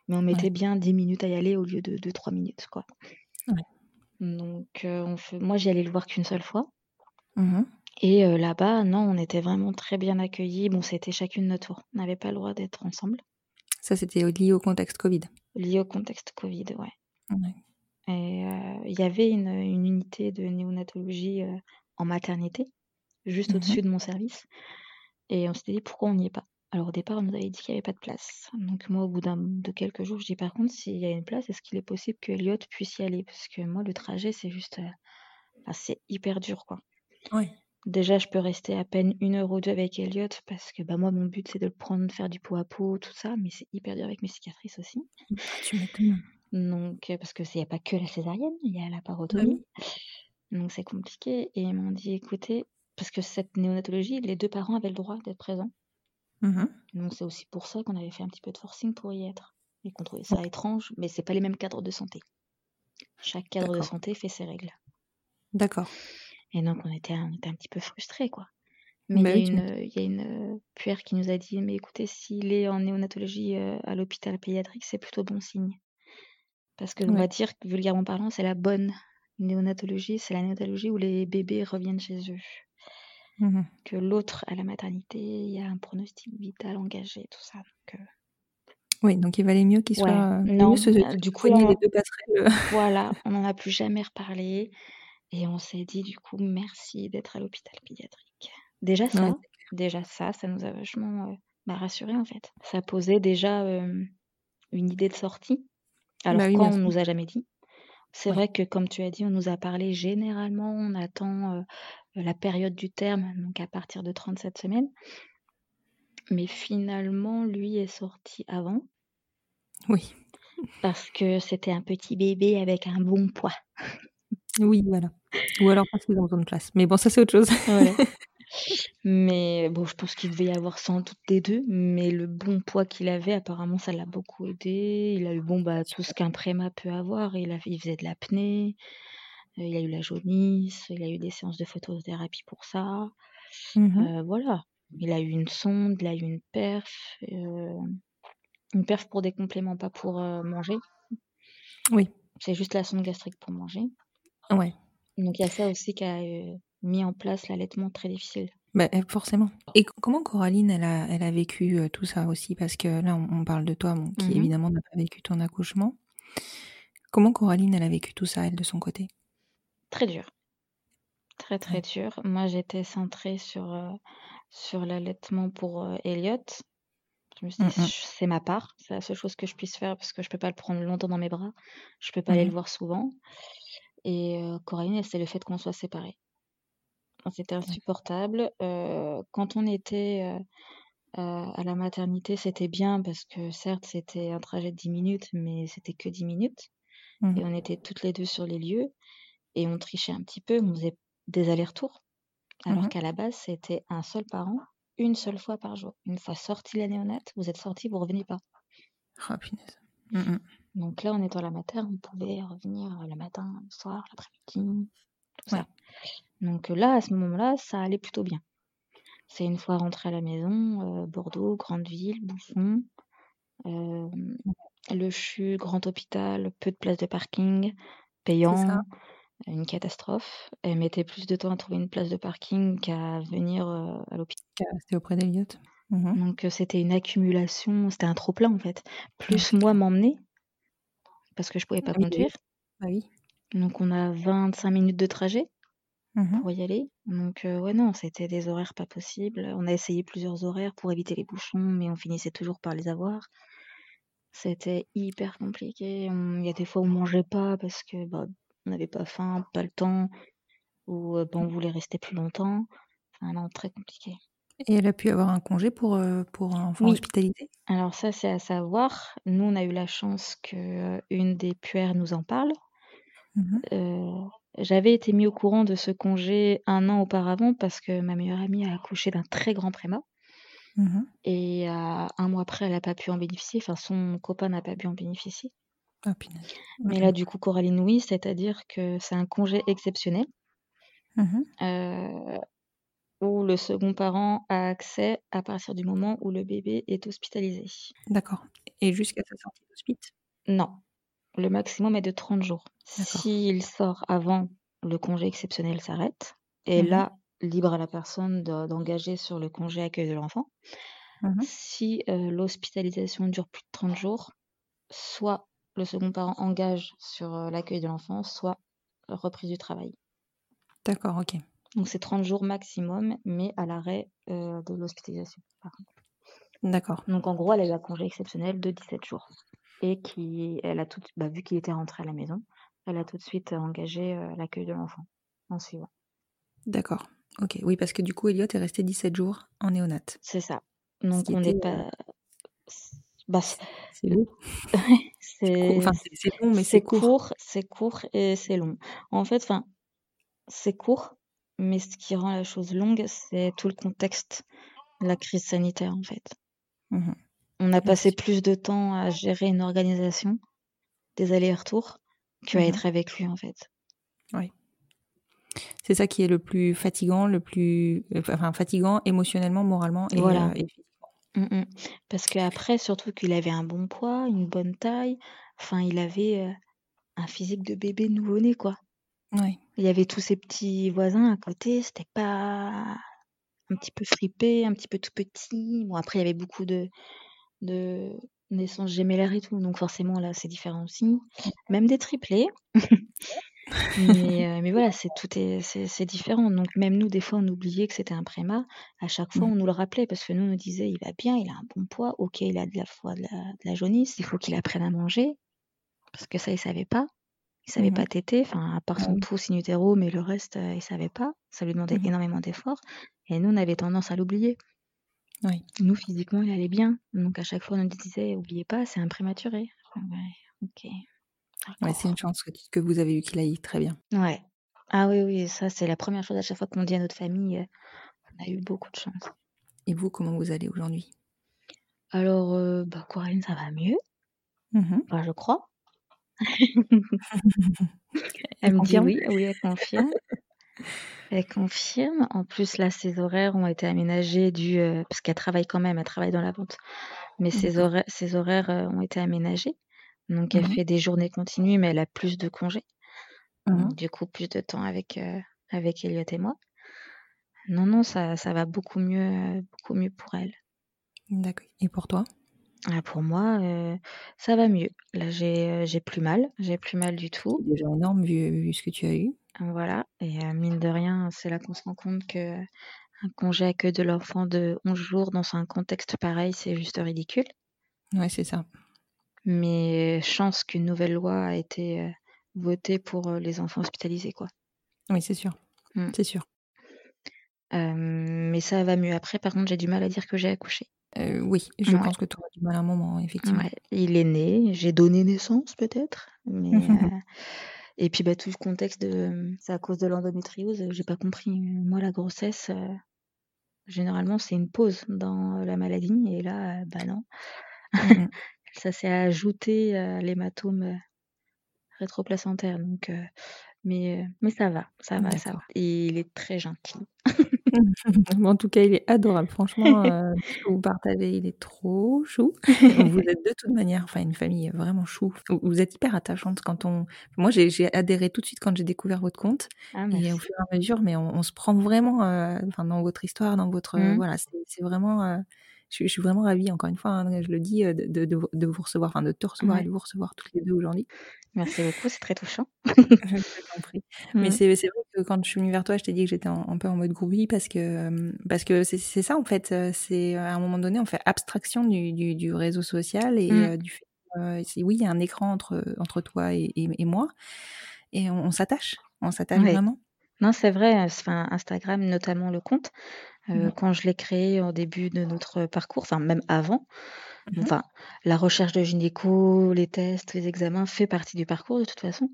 Mais on mettait
Ouais.
bien 10 minutes à y aller au lieu de 2-3 minutes, quoi.
Ouais.
Donc euh, on fait... moi, j'y allais le voir qu'une seule fois.
Mhm.
Et euh, là-bas, non, on était vraiment très bien accueillis. Bon, c'était chacune notre tour. On n'avait pas le droit d'être ensemble.
Ça, c'était lié au contexte Covid.
Lié au contexte Covid, ouais.
Ouais.
Et euh, il y avait une, une unité de néonatologie euh, en maternité, juste
Mhm.
au-dessus de mon service. Et on s'était dit pourquoi on n'y est pas? Alors au départ, on nous avait dit qu'il n'y avait pas de place. Donc moi, au bout d'un, de quelques jours, je dis par contre, s'il y a une place, est-ce qu'il est possible que Elliot puisse y aller? Parce que moi, le trajet, c'est juste... enfin, c'est hyper dur, quoi.
Ouais.
Déjà, je peux rester à peine une heure ou deux avec Elliot parce que bah, moi, mon but, c'est de le prendre, faire du pot à pot, tout ça. Mais c'est hyper dur avec mes cicatrices aussi.
Tu m'étonnes.
Donc, euh, parce que il n'y a pas que la césarienne, il y a la
Bah
parotomie.
oui.
Donc c'est compliqué. Et ils m'ont dit, écoutez, parce que cette néonatologie, les deux parents avaient le droit d'être présents.
Mhm.
Donc c'est aussi pour ça qu'on avait fait un petit peu de forcing pour y être. Et qu'on trouvait ça étrange, mais c'est pas les mêmes cadres de santé. Chaque cadre de santé fait ses règles.
D'accord.
Et donc on était un, on était un petit peu frustrés, quoi. Mais
Bah
il y a une, euh, il y a une euh, puère qui nous a dit, mais écoutez, s'il est en néonatologie euh, à l'hôpital pédiatrique, c'est plutôt bon signe. Parce que on va dire vulgairement parlant, c'est la bonne néonatologie, c'est la néonatologie où les bébés reviennent chez eux.
Mhm.
Que l'autre, à la maternité, il y a un pronostic vital engagé, tout ça. Donc, euh,
Oui, donc il valait mieux qu'il
Ouais,
soit.
non,
mieux se,
du coup, on-
les deux passerelles.
voilà, [LAUGHS] on n'en a plus jamais reparlé. Et on s'est dit, du coup, merci d'être à l'hôpital pédiatrique. Déjà ça,
Ouais.
déjà ça, ça nous a vachement euh, bah, rassurés en fait. Ça posait déjà euh, une idée de sortie. Alors
Bah oui,
quand
bien
on
sûr.
nous a jamais dit. C'est
Ouais.
vrai que comme tu as dit, on nous a parlé généralement, on attend euh, la période du terme, donc à partir de 37 semaines. Mais finalement, lui est sorti avant
Oui.
parce que c'était un petit bébé avec un bon poids.
Oui, voilà. Ou alors parce qu'ils ont besoin de place. Mais bon, ça, c'est autre chose. [LAUGHS]
Mais bon, je pense qu'il devait y avoir sans doute des deux, mais le bon poids qu'il avait, apparemment, ça l'a beaucoup aidé. Il a eu bon bah tout ce qu'un préma peut avoir. Il a, il faisait de l'apnée, euh, il a eu la jaunisse, il a eu des séances de photothérapie pour ça.
Mhm.
Euh, voilà. Il a eu une sonde, il a eu une perf, euh, une perf pour des compléments, pas pour euh, manger.
Oui.
C'est juste la sonde gastrique pour manger.
Ouais.
Donc il y a ça aussi qui a mis en place l'allaitement très difficile.
Bah, euh, forcément. Et comment Coraline, elle a, elle a vécu tout ça aussi? Parce que là, on, parle de toi, bon, qui
Mhm.
évidemment n'a pas vécu ton accouchement. Comment Coraline, elle a vécu tout ça, elle, de son côté?
Très dur. Très très
Ouais.
dur. Moi j'étais centrée sur, euh, sur l'allaitement pour euh, Elliot. Je me suis dit,
Mhm.
c'est ma part, c'est la seule chose que je puisse faire parce que je peux pas le prendre longtemps dans mes bras, je peux pas aller le voir souvent. Et euh, Coraline, c'est le fait qu'on soit séparés. C'était insupportable. Euh, quand on était à la maternité, c'était bien parce que certes, c'était un trajet de 10 minutes, mais c'était que 10 minutes. Et on était toutes les deux sur les lieux et on trichait un petit peu, on faisait des allers-retours. Alors
Mhm.
qu'à la base, c'était un seul parent, une seule fois par jour. Une fois sorti la néonate, vous êtes sorti, vous revenez pas.
Ah, punaise. Mhm.
Donc là, en étant la mater, on pouvait revenir le matin, le soir, l'après-midi, tout
Ouais.
ça. Donc là, à ce moment-là, ça allait plutôt bien. C'est une fois rentrée à la maison, Bordeaux, grande ville, bouchon, le CHU, grand hôpital, peu de places de parking, payant, une catastrophe. Elle mettait plus de temps à trouver une place de parking qu'à venir, à l'hôpital.
C'était auprès d'Eliott? Mmh
Donc c'était une accumulation, c'était un trop plein, en fait. Plus moi m'emmener parce que je pouvais pas
Oui,
conduire.
Bah oui.
Donc on a 25 minutes de trajet
Mmh
pour y aller. Donc ouais, non, c'était des horaires pas possibles. On a essayé plusieurs horaires pour éviter les bouchons, mais on finissait toujours par les avoir. C'était hyper compliqué. Il y a des fois où on mangeait pas parce que, bah, on n'avait pas faim, pas le temps ou, bah, on voulait rester plus longtemps. Enfin non, très compliqué.
Et elle a pu avoir un congé pour, heu, pour enfant
Oui.
hospitalisé?
Alors ça, c'est à savoir. Nous, on a eu la chance qu'une des puères nous en parle.
Mmh
Heu, j'avais été mis au courant de ce congé 1 an auparavant parce que ma meilleure amie a accouché d'un très grand prémat
Mmh
et à 1 mois après, elle a pas pu en bénéficier, enfin son copain n'a pas pu en bénéficier.
Ah punaise.
Mais
OK.
là, du coup, Coraline, oui, c'est-à-dire que c'est un congé exceptionnel,
Mmh
heu, où le second parent a accès à partir du moment où le bébé est hospitalisé.
D'accord et jusqu'à sa sortie d'hospice?
Non, le maximum est de 30 jours. S'il sort avant, le congé exceptionnel s'arrête et
Mmh
là, libre à la personne de d'engager sur le congé accueil de l'enfant.
Mmh
Si, heu, l'hospitalisation dure plus de 30 jours, soit le second parent engage sur, heu, l'accueil de l'enfant, soit reprise du travail.
D'accord, OK.
Donc c'est 30 jours maximum, mais à l'arrêt, heu, de l'hospitalisation.
D'accord.
Donc en gros, elle a eu un congé exceptionnel de 17 jours et qui elle a tout bah, vu qu'il était rentré à la maison, elle a tout de suite engagé, heu, l'accueil de l'enfant en suivant.
D'accord. OK. Oui, parce que du coup, Elliott est resté 17 jours en néonat.
C'est ça. Donc on n'est
était,
pas c bah,
c'est long. [LAUGHS] C'est enfin long, mais
c'est
court,
c'est court et c'est long. En fait, enfin, c'est court, mais ce qui rend la chose longue, c'est tout le contexte, la crise sanitaire, en fait.
Mmh
On a passé plus de temps à gérer une organisation, des allers-retours, qu'à
Mmh
être avec lui, en fait.
Oui. C'est ça qui est le plus fatigant, le plus enfin fatigant émotionnellement, moralement et
Voilà.
heu et.
Mmh mh. Parce qu'après, surtout qu'il avait un bon poids, une bonne taille, enfin il avait, heu, un physique de bébé nouveau-né, quoi.
Oui.
Il y avait tous ses petits voisins à côté, c'était pas un petit peu fripé, un petit peu tout petit. Bon après il y avait beaucoup de de naissances gémellaires et tout, donc forcément là c'est différent aussi. Même des triplés. [LAUGHS] Mais heu, mais voilà, c'est tout est c'est c'est différent. Donc même nous, des fois, on oubliait que c'était un prémat. À chaque fois,
Mmh.
on nous le rappelait parce que nous, on nous disait: «Il va bien, il a un bon poids. OK, il a de la fois de la de la jaunisse, il faut qu'il apprenne à manger». Parce que ça, il savait pas. Il savait
Mmh
pas téter, enfin à part son
oui.
pouce in utero, mais le reste, heu, il savait pas. Ça lui demandait
Mmh
énormément d'efforts et nous, on avait tendance à l'oublier.
Oui.
Nous, physiquement, il allait bien. Donc à chaque fois, on nous disait: «Oubliez pas, c'est un prématuré». Ouais, OK,
Ouais, c'est une chance que que vous avez eu qu'il aille très bien.
Ouais. Ah oui, oui, ça, c'est la première chose à chaque fois qu'on dit à notre famille, heu, on a eu beaucoup de chance.
Et vous, comment vous allez aujourd'hui?
Alors, heu, bah, Coraline, ça va mieux.
Mmh
Enfin, je crois. [LAUGHS]
Elle
me dit oui, oui, elle confirme. [LAUGHS] Elle confirme. En plus, là, ses horaires ont été aménagés du, heu parce qu'elle travaille quand même, elle travaille dans la vente. Mais ses horaires ses horaires, heu, ont été aménagés. Donc elle
Mmh
fait des journées continues, mais elle a plus de congés.
Mmh
Donc du coup, plus de temps avec, heu, avec Elliott et moi. Non, non, ça ça va beaucoup mieux, heu, beaucoup mieux pour elle.
D'accord et pour toi?
Ah pour moi, heu, ça va mieux. Là, j'ai, heu, j'ai plus mal, j'ai plus mal du
C'est
tout.
déjà énorme vu vu ce que tu as eu.
Voilà et heu, mine de rien, c'est là qu'on se rend compte qu'un congé accueil de l'enfant de 11 jours dans un contexte pareil, c'est juste ridicule.
Ouais, c'est ça.
Mais chance qu'une nouvelle loi a été, heu, votée pour, heu, les enfants hospitalisés, quoi.
Oui, c'est sûr.
Mmh.
C'est sûr.
Hem, mais ça va mieux. Après, par contre, j'ai du mal à dire que j'ai accouché.
Heu, oui, je pense que tu auras du mal à un moment, effectivement.
Ouais, il est né, j'ai donné naissance peut-être, mais heu [LAUGHS] et puis, bah, tout le contexte de c'est à cause de l'endométriose, j'ai pas compris. Moi, la grossesse, heu, généralement, c'est une pause dans la maladie et là, heu, bah, non.
Mmh mh. [LAUGHS]
Ça s'est ajouté à l'hématome, heu, rétroplacentaire donc heu, Mais, mais ça va, ça va, ça va. Et il est très gentil. [LAUGHS]
en tout cas, il est adorable. Franchement, [LAUGHS] euh, vous partagez, il est trop chou. [LAUGHS] vous êtes de toute manière, enfin, une famille vraiment chou. Vous êtes hyper attachante quand on. Moi, j'ai adhéré tout de suite quand j'ai découvert votre compte. Ah, et au fur et à mesure, mais on, se prend vraiment euh, dans votre histoire, dans votre. Mmh. voilà, c'est vraiment. Euh, je, suis vraiment ravie, encore une fois, hein, je le dis, de, de, de, vous recevoir, enfin de te recevoir et de vous recevoir toutes les deux aujourd'hui.
Merci beaucoup, c'est très touchant. [LAUGHS]
Mais mmh. c'est vrai que quand je suis venue vers toi, je t'ai dit que j'étais un peu en mode groupie parce que parce que c'est ça en fait. C'est à un moment donné, on fait abstraction du, du, du réseau social et mmh. du fait oui, il y a un écran entre entre toi et, et, moi et on, s'attache, on s'attache vraiment.
Non, c'est vrai. Enfin, Instagram, notamment le compte. Mmh. quand je l'ai créé au début de notre parcours, enfin même avant, Mmh. Enfin, la recherche de gynéco, les tests, les examens fait partie du parcours de toute façon.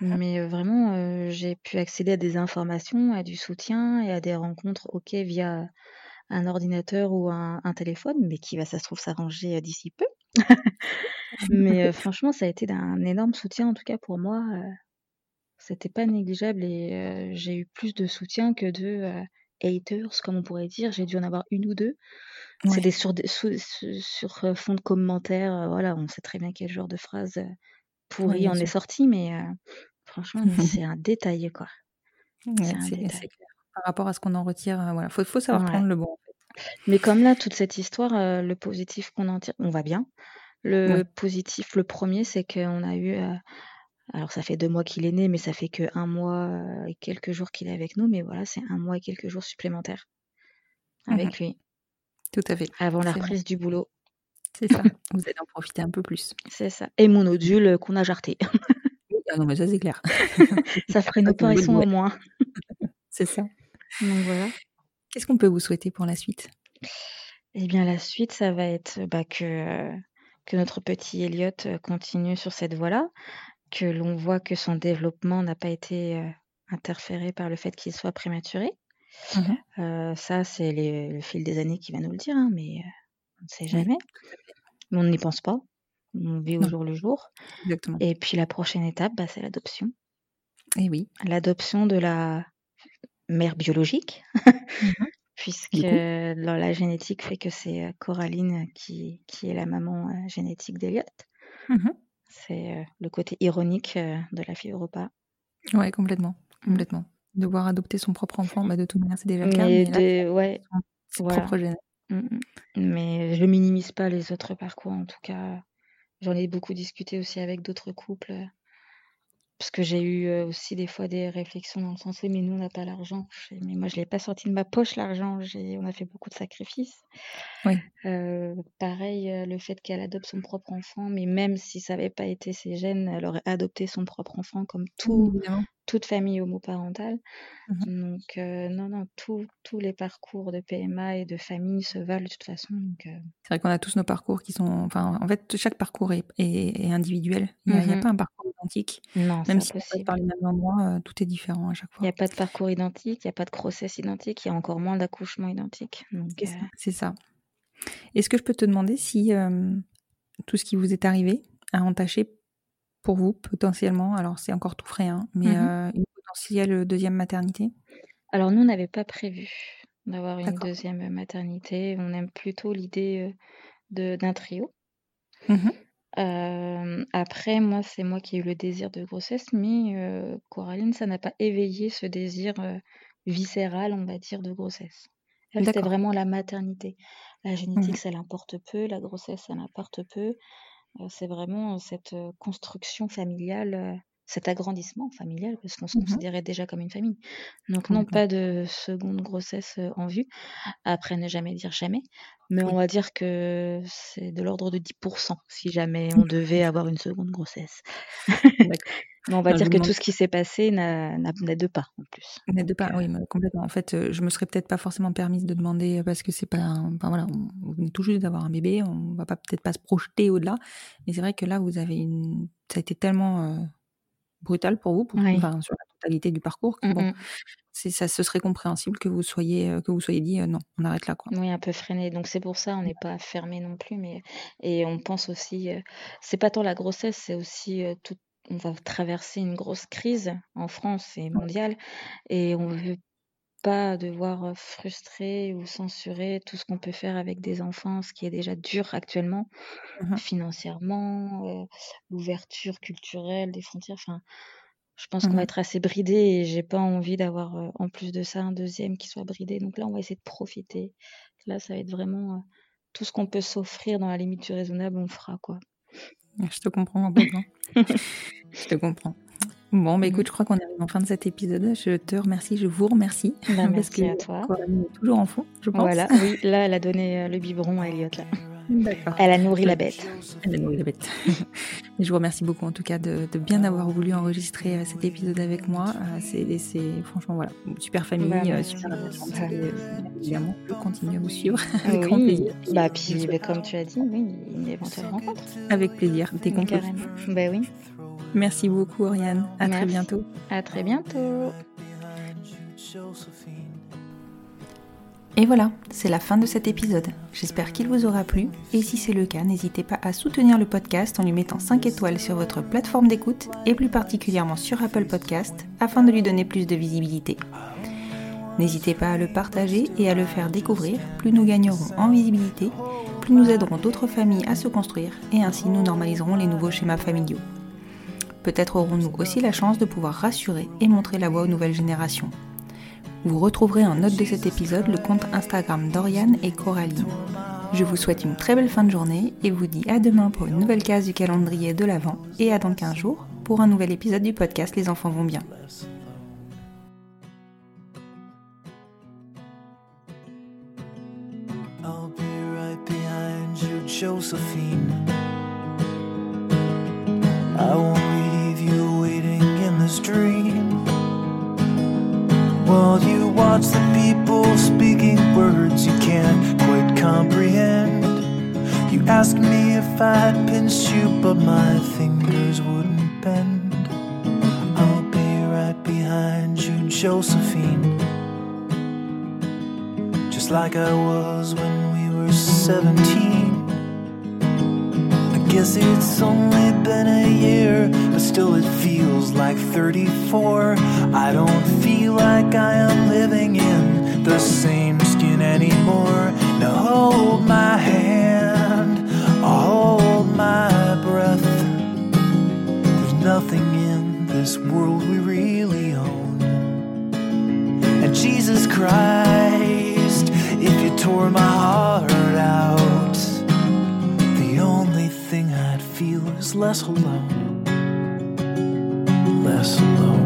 Mmh. Mais, euh, vraiment, euh, j'ai pu accéder à des informations, à du soutien et à des rencontres, OK, via un ordinateur ou un téléphone, mais qui va, ça se trouve, s'arranger, euh, d'ici peu. [LAUGHS] Mais, franchement, ça a été d'un énorme soutien, en tout cas pour moi, c'était pas négligeable et j'ai eu plus de soutien que de, haters, comme on pourrait dire. J'ai dû en avoir une ou deux. Ouais. des sur, euh, fond de commentaires. Euh, voilà, on sait très bien quel genre de phrase euh, pourrie ouais, en est sortie, mais franchement, [LAUGHS] c'est un détail, quoi.
Un Par rapport à ce qu'on en retire, euh, voilà, faut, faut savoir prendre le bon.
Mais comme là, toute cette histoire, le positif qu'on en tire, on va bien. Le positif, le premier, c'est qu'on a eu. alors, ça fait deux mois qu'il est né, mais ça fait que un mois et quelques jours qu'il est avec nous. Mais voilà, c'est un mois et quelques jours supplémentaires mmh avec lui.
Tout à fait.
Avant la reprise du boulot.
C'est ça. [LAUGHS] Vous allez en profiter un peu plus.
C'est ça. Et mon odule qu'on a jarté. [LAUGHS]
ah non, mais ça, c'est clair. [LAUGHS]
ça ferait une opération au moins.
c'est ça.
Donc voilà.
Qu'est-ce qu'on peut vous souhaiter pour la suite?
Eh bien, la suite, ça va être bah, que, que notre petit Elliot continue sur cette voie-là, que l'on voit que son développement n'a pas été euh, interféré par le fait qu'il soit prématuré, Mmh ça, c'est le fil des années qui va nous le dire, hein, mais on ne sait jamais. Mais on n'y pense pas. On vit au jour le jour.
Exactement.
Et puis la prochaine étape, bah, c'est l'adoption.
Et oui.
L'adoption de la mère biologique, mmh [LAUGHS] puisque la génétique fait que c'est Coraline qui, qui est la maman génétique d'Eliot. Mmh c'est le côté ironique de la fille au repas.
Ouais, complètement, complètement devoir adopter son propre enfant, bah, de toute manière, c'est déjà le cas. Mais,
ouais, propre mmh, mmh. Mais je minimise pas les autres parcours, en tout cas. J'en ai beaucoup discuté aussi avec d'autres couples. Parce que j'ai eu aussi des fois des réflexions dans le sens oui, mais nous on n'a pas l'argent. Mais moi je l'ai pas sorti de ma poche l'argent. On a fait beaucoup de sacrifices.
Oui.
pareil, le fait qu'elle adopte son propre enfant, mais même si ça n'avait pas été ses gènes, elle aurait adopté son propre enfant comme tout, toute famille homoparentale. Mmh donc non, non, tous les parcours de PMA et de famille se valent de toute façon.
C'est vrai qu'on a tous nos parcours qui sont, enfin, en fait, chaque parcours est, est, individuel. Il n'y a, mmh pas un parcours identique.
Non,
Même si on par les mêmes endroits, tout est différent à chaque fois.
Il n'y a pas de parcours identique, il n'y a pas de grossesse identique, il y a encore moins d'accouchements identiques.
C'est ça. Est-ce que je peux te demander si tout ce qui vous est arrivé a entaché pour vous potentiellement, alors c'est encore tout frais, hein, mais mmh une potentielle deuxième maternité?
Alors nous, on n'avait pas prévu d'avoir une deuxième maternité. On aime plutôt l'idée d'un trio. Mmh après, moi, c'est moi qui ai eu le désir de grossesse, mais Coraline, ça n'a pas éveillé ce désir viscéral, on va dire, de grossesse. C'était vraiment la maternité. La mmh génétique, ça l'importe peu, la grossesse, ça l'importe peu. C'est vraiment cette construction familiale, cet agrandissement familial, parce qu'on se mmh considérait déjà comme une famille. Donc non, pas de seconde grossesse en vue. Après, ne jamais dire jamais. Mais on va dire que c'est de l'ordre de 10% si jamais on devait avoir une seconde grossesse. [LAUGHS] Mais on va dire que tout ce qui s'est passé n'aide pas en plus.
N'aide pas, oui, complètement. En fait, je me serais peut-être pas forcément permise de demander parce que c'est pas, enfin voilà, on, venait tout juste d'avoir un bébé, on va pas peut-être pas se projeter au-delà. Mais c'est vrai que là, vous avez une, ça a été tellement brutal pour vous, pour, enfin, sur la totalité du parcours. Que, bon, c'est ça, ce serait compréhensible que vous soyez, que vous soyez dit non, on arrête là, quoi.
Oui, un peu freiné. Donc c'est pour ça, on n'est pas fermé non plus, mais et on pense aussi, c'est pas tant la grossesse, c'est aussi tout on va traverser une grosse crise en France et mondiale et on veut pas devoir frustrer ou censurer tout ce qu'on peut faire avec des enfants, ce qui est déjà dur actuellement,
Mmh
financièrement, l'ouverture culturelle des frontières. Enfin, je pense qu'on
Mmh
va être assez bridé et j'ai pas envie d'avoir, en plus de ça, un deuxième qui soit bridé. Donc là, on va essayer de profiter. Là, ça va être vraiment, tout ce qu'on peut s'offrir dans la limite du raisonnable, on le fera, quoi.
Je te comprends complètement. [LAUGHS] Je te comprends. Bon, bah
Mmh.
écoute, je crois qu'on arrive en fin de cet épisode. Je te remercie, je vous remercie. [LAUGHS] Parce
merci
que
à toi.
Est toujours en fond, je pense.
Voilà, oui, là, elle a donné, le biberon à Elliot, là.
D'accord.
Elle a nourri la bête.
Elle a nourri la bête. [LAUGHS] Je vous remercie beaucoup en tout cas de, de bien avoir voulu enregistrer euh, cet épisode avec moi. Euh, C'est franchement voilà, super famille,
Bah,
euh, super euh, évidemment, je continue à vous suivre [LAUGHS] avec grand
Oui,
plaisir.
bah puis bah, comme tu as dit, oui, une éventuelle rencontre.
Avec plaisir, dès qu'on peut.
Bah oui.
Merci beaucoup Oriane. À très bientôt.
À très bientôt.
Et voilà, c'est la fin de cet épisode. J'espère qu'il vous aura plu. Et si c'est le cas, n'hésitez pas à soutenir le podcast en lui mettant 5 étoiles sur votre plateforme d'écoute et plus particulièrement sur Apple Podcast afin de lui donner plus de visibilité. N'hésitez pas à le partager et à le faire découvrir. Plus nous gagnerons en visibilité, plus nous aiderons d'autres familles à se construire et ainsi nous normaliserons les nouveaux schémas familiaux. Peut-être aurons-nous aussi la chance de pouvoir rassurer et montrer la voie aux nouvelles générations. Vous retrouverez en note de cet épisode le compte Instagram d'Oriane et Coraline. Je vous souhaite une très belle fin de journée et vous dis à demain pour une nouvelle case du calendrier de l'Avent et à dans 15 jours pour un nouvel épisode du podcast Les enfants vont bien.
While you watch the people speaking words you can't quite comprehend. You asked me if I'd pinch you, but my fingers wouldn't bend. I'll be right behind you, Josephine just like I was when we were 17. Guess it's only been a year, but still it feels like 34. I don't feel like I am living in the same skin anymore. Now hold my hand, hold my breath. There's nothing in this world we really own. And Jesus Christ, if you tore my heart out, feels less alone, less alone.